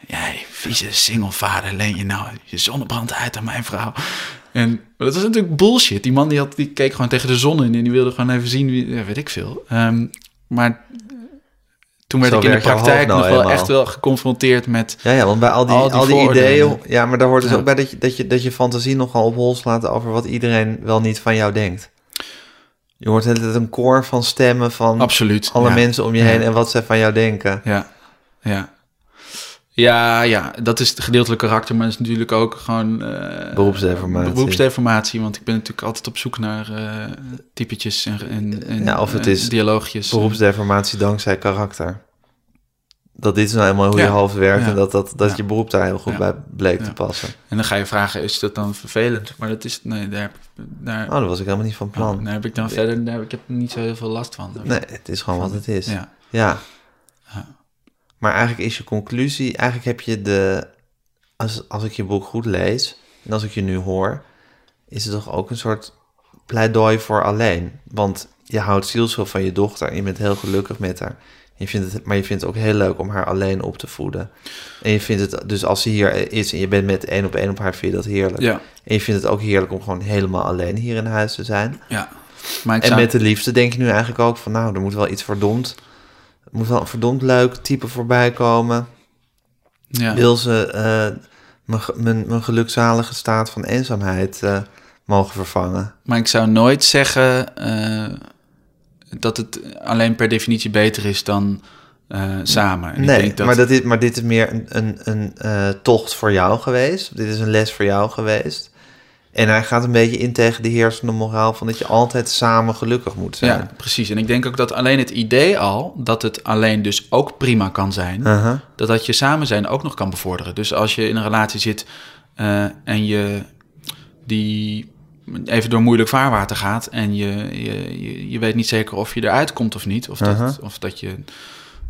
jij vieze singlevader, leen je nou je zonnebrand uit aan mijn vrouw. En dat was natuurlijk bullshit. Die man die, had, die keek gewoon tegen de zon in en die wilde gewoon even zien, wie, ja, weet ik veel. Ehm, maar toen werd Zo ik in de praktijk nou nog wel echt wel geconfronteerd met... Ja, ja, want bij al die, Al al die ideeën... Ja, maar daar hoort dus Ja. ook bij dat je, dat, je, dat je fantasie nogal op hol slaat... over wat iedereen wel niet van jou denkt. Je hoort tijd een koor van stemmen van Absoluut. alle ja. mensen om je heen... en wat zij van jou denken. Ja, ja. Ja, ja, dat is het gedeeltelijk karakter, maar het is natuurlijk ook gewoon... eh, Beroepsdeformatie. Beroepsdeformatie, want ik ben natuurlijk altijd op zoek naar eh typetjes en, en, en Ja, of het en is dialoogjes. Beroepsdeformatie dankzij karakter. Dat dit is nou helemaal hoe Ja. je hoofd werkt... Ja. en dat, dat, dat je beroep daar heel goed bij bleek te passen. En dan ga je vragen, is dat dan vervelend? Maar dat is, nee, daar, heb- daar, Oh, dat was ik helemaal niet van plan. daar heb ik dan verder, daar heb ik heb niet zo heel veel last van. Nee, het is gewoon wat het is. Ja. Maar eigenlijk is je conclusie, eigenlijk heb je de, als, als ik je boek goed lees, En als ik je nu hoor, is het toch ook een soort pleidooi voor alleen. Want je houdt zielsveel van je dochter en je bent heel gelukkig met haar. Je vindt het, maar je vindt het ook heel leuk om haar alleen op te voeden. En je vindt het, dus als ze hier is en je bent met één op één op haar, vind je dat heerlijk. Ja. En je vindt het ook heerlijk om gewoon helemaal alleen hier in huis te zijn. Ja. Maar ik En zou- met de liefde denk je nu eigenlijk ook van, nou, er moet wel iets verdomd, er moet wel een verdomd leuk type voorbij komen. ja. Wil ze eh, mijn, mijn, mijn gelukzalige staat van eenzaamheid eh, mogen vervangen? Maar ik zou nooit zeggen eh, dat het alleen per definitie beter is dan samen. En ik nee, denk dat, maar, dat is, maar dit is meer een, een, een tocht voor jou geweest. Dit is een les voor jou geweest. En hij gaat een beetje in tegen de heersende moraal van dat je altijd samen gelukkig moet zijn. Ja, precies. En ik denk ook dat alleen het idee al, dat het alleen dus ook prima kan zijn, Uh-huh. dat dat je samen zijn ook nog kan bevorderen. Dus als je in een relatie zit eh, en je die even door moeilijk vaarwater gaat en je, je, je, weet niet zeker of je eruit komt of niet, of, dat, Uh-huh. of dat, je,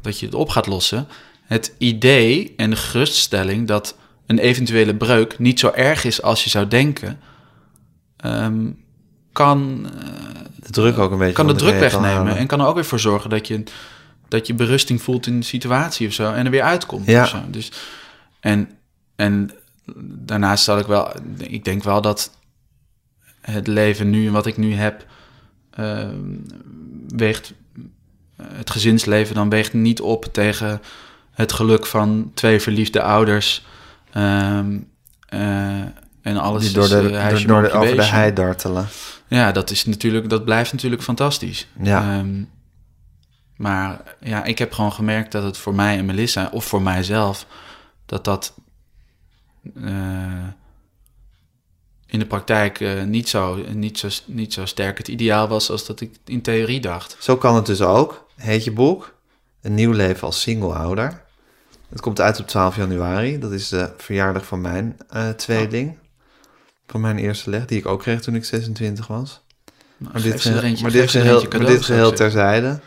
dat je het op gaat lossen. Het idee en de geruststelling dat een eventuele breuk niet zo erg is als je zou denken, ehm, kan, eh, De druk ook een beetje kan de druk wegnemen. En kan er ook weer voor zorgen dat je, dat je berusting voelt in de situatie of zo. En er weer uitkomt. Ja. Of zo. Dus, en, en daarnaast zal ik wel... Ik denk wel dat het leven nu, wat ik nu heb... ehm, weegt... Het gezinsleven dan weegt niet op tegen het geluk van twee verliefde ouders... Ehm, eh, en alles Die door is, de, eh, door, de, over de hei dartelen. Ja, dat is natuurlijk, dat blijft natuurlijk fantastisch. Ja. Ehm, maar ja, ik heb gewoon gemerkt dat het voor mij en Melissa, of voor mijzelf, dat dat eh, in de praktijk eh, niet, zo, niet, zo, niet zo sterk het ideaal was als dat ik in theorie dacht. Zo kan het dus ook. Heet je boek. Een nieuw leven als single-ouder. Het komt uit op 12 januari. Dat is de verjaardag van mijn eh, tweeling. Van mijn eerste leg, die ik ook kreeg toen ik 26 was. Nou, Maar dit, geheel, maar dit geheel, maar cadeau, dit geheel terzijde.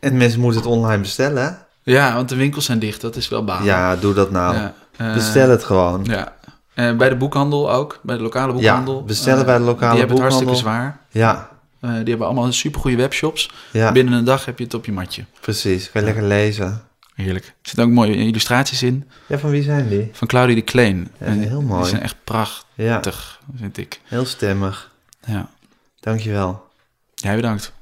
En mensen moeten het online bestellen. hè? Ja, want de winkels zijn dicht, dat is wel baan. Ja, doe dat nou. Ja, eh, Bestel het gewoon. Ja. Eh, bij de boekhandel ook, bij de lokale boekhandel. bestellen Eh, bij de lokale Die hebben het hartstikke boekhandel. zwaar. Ja, die hebben allemaal supergoeie webshops. ja Binnen een dag heb je het op je matje. precies. Kan je lekker lezen. Heerlijk. Er zitten ook mooie illustraties in Ja, van wie zijn die? van Claudie de Kleen. Ja, En heel mooi. Die zijn echt prachtig, Ja, vind ik. heel stemmig. Ja. Dankjewel. Jij bedankt.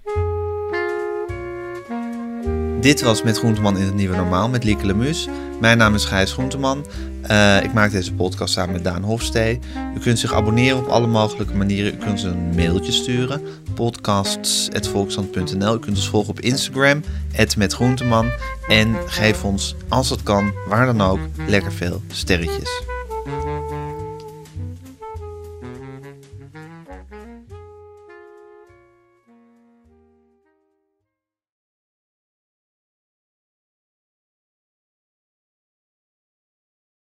Dit was Met Groenteman in het Nieuwe Normaal met Lieke Lemus. Mijn naam is Gijs Groenteman. Eh, ik maak deze podcast samen met Daan Hofstee. U kunt zich abonneren op alle mogelijke manieren. U kunt een mailtje sturen. podcasts.volkshand.nl U kunt ons volgen op Instagram, @metgroenteman En geef ons, als het kan, waar dan ook, lekker veel sterretjes.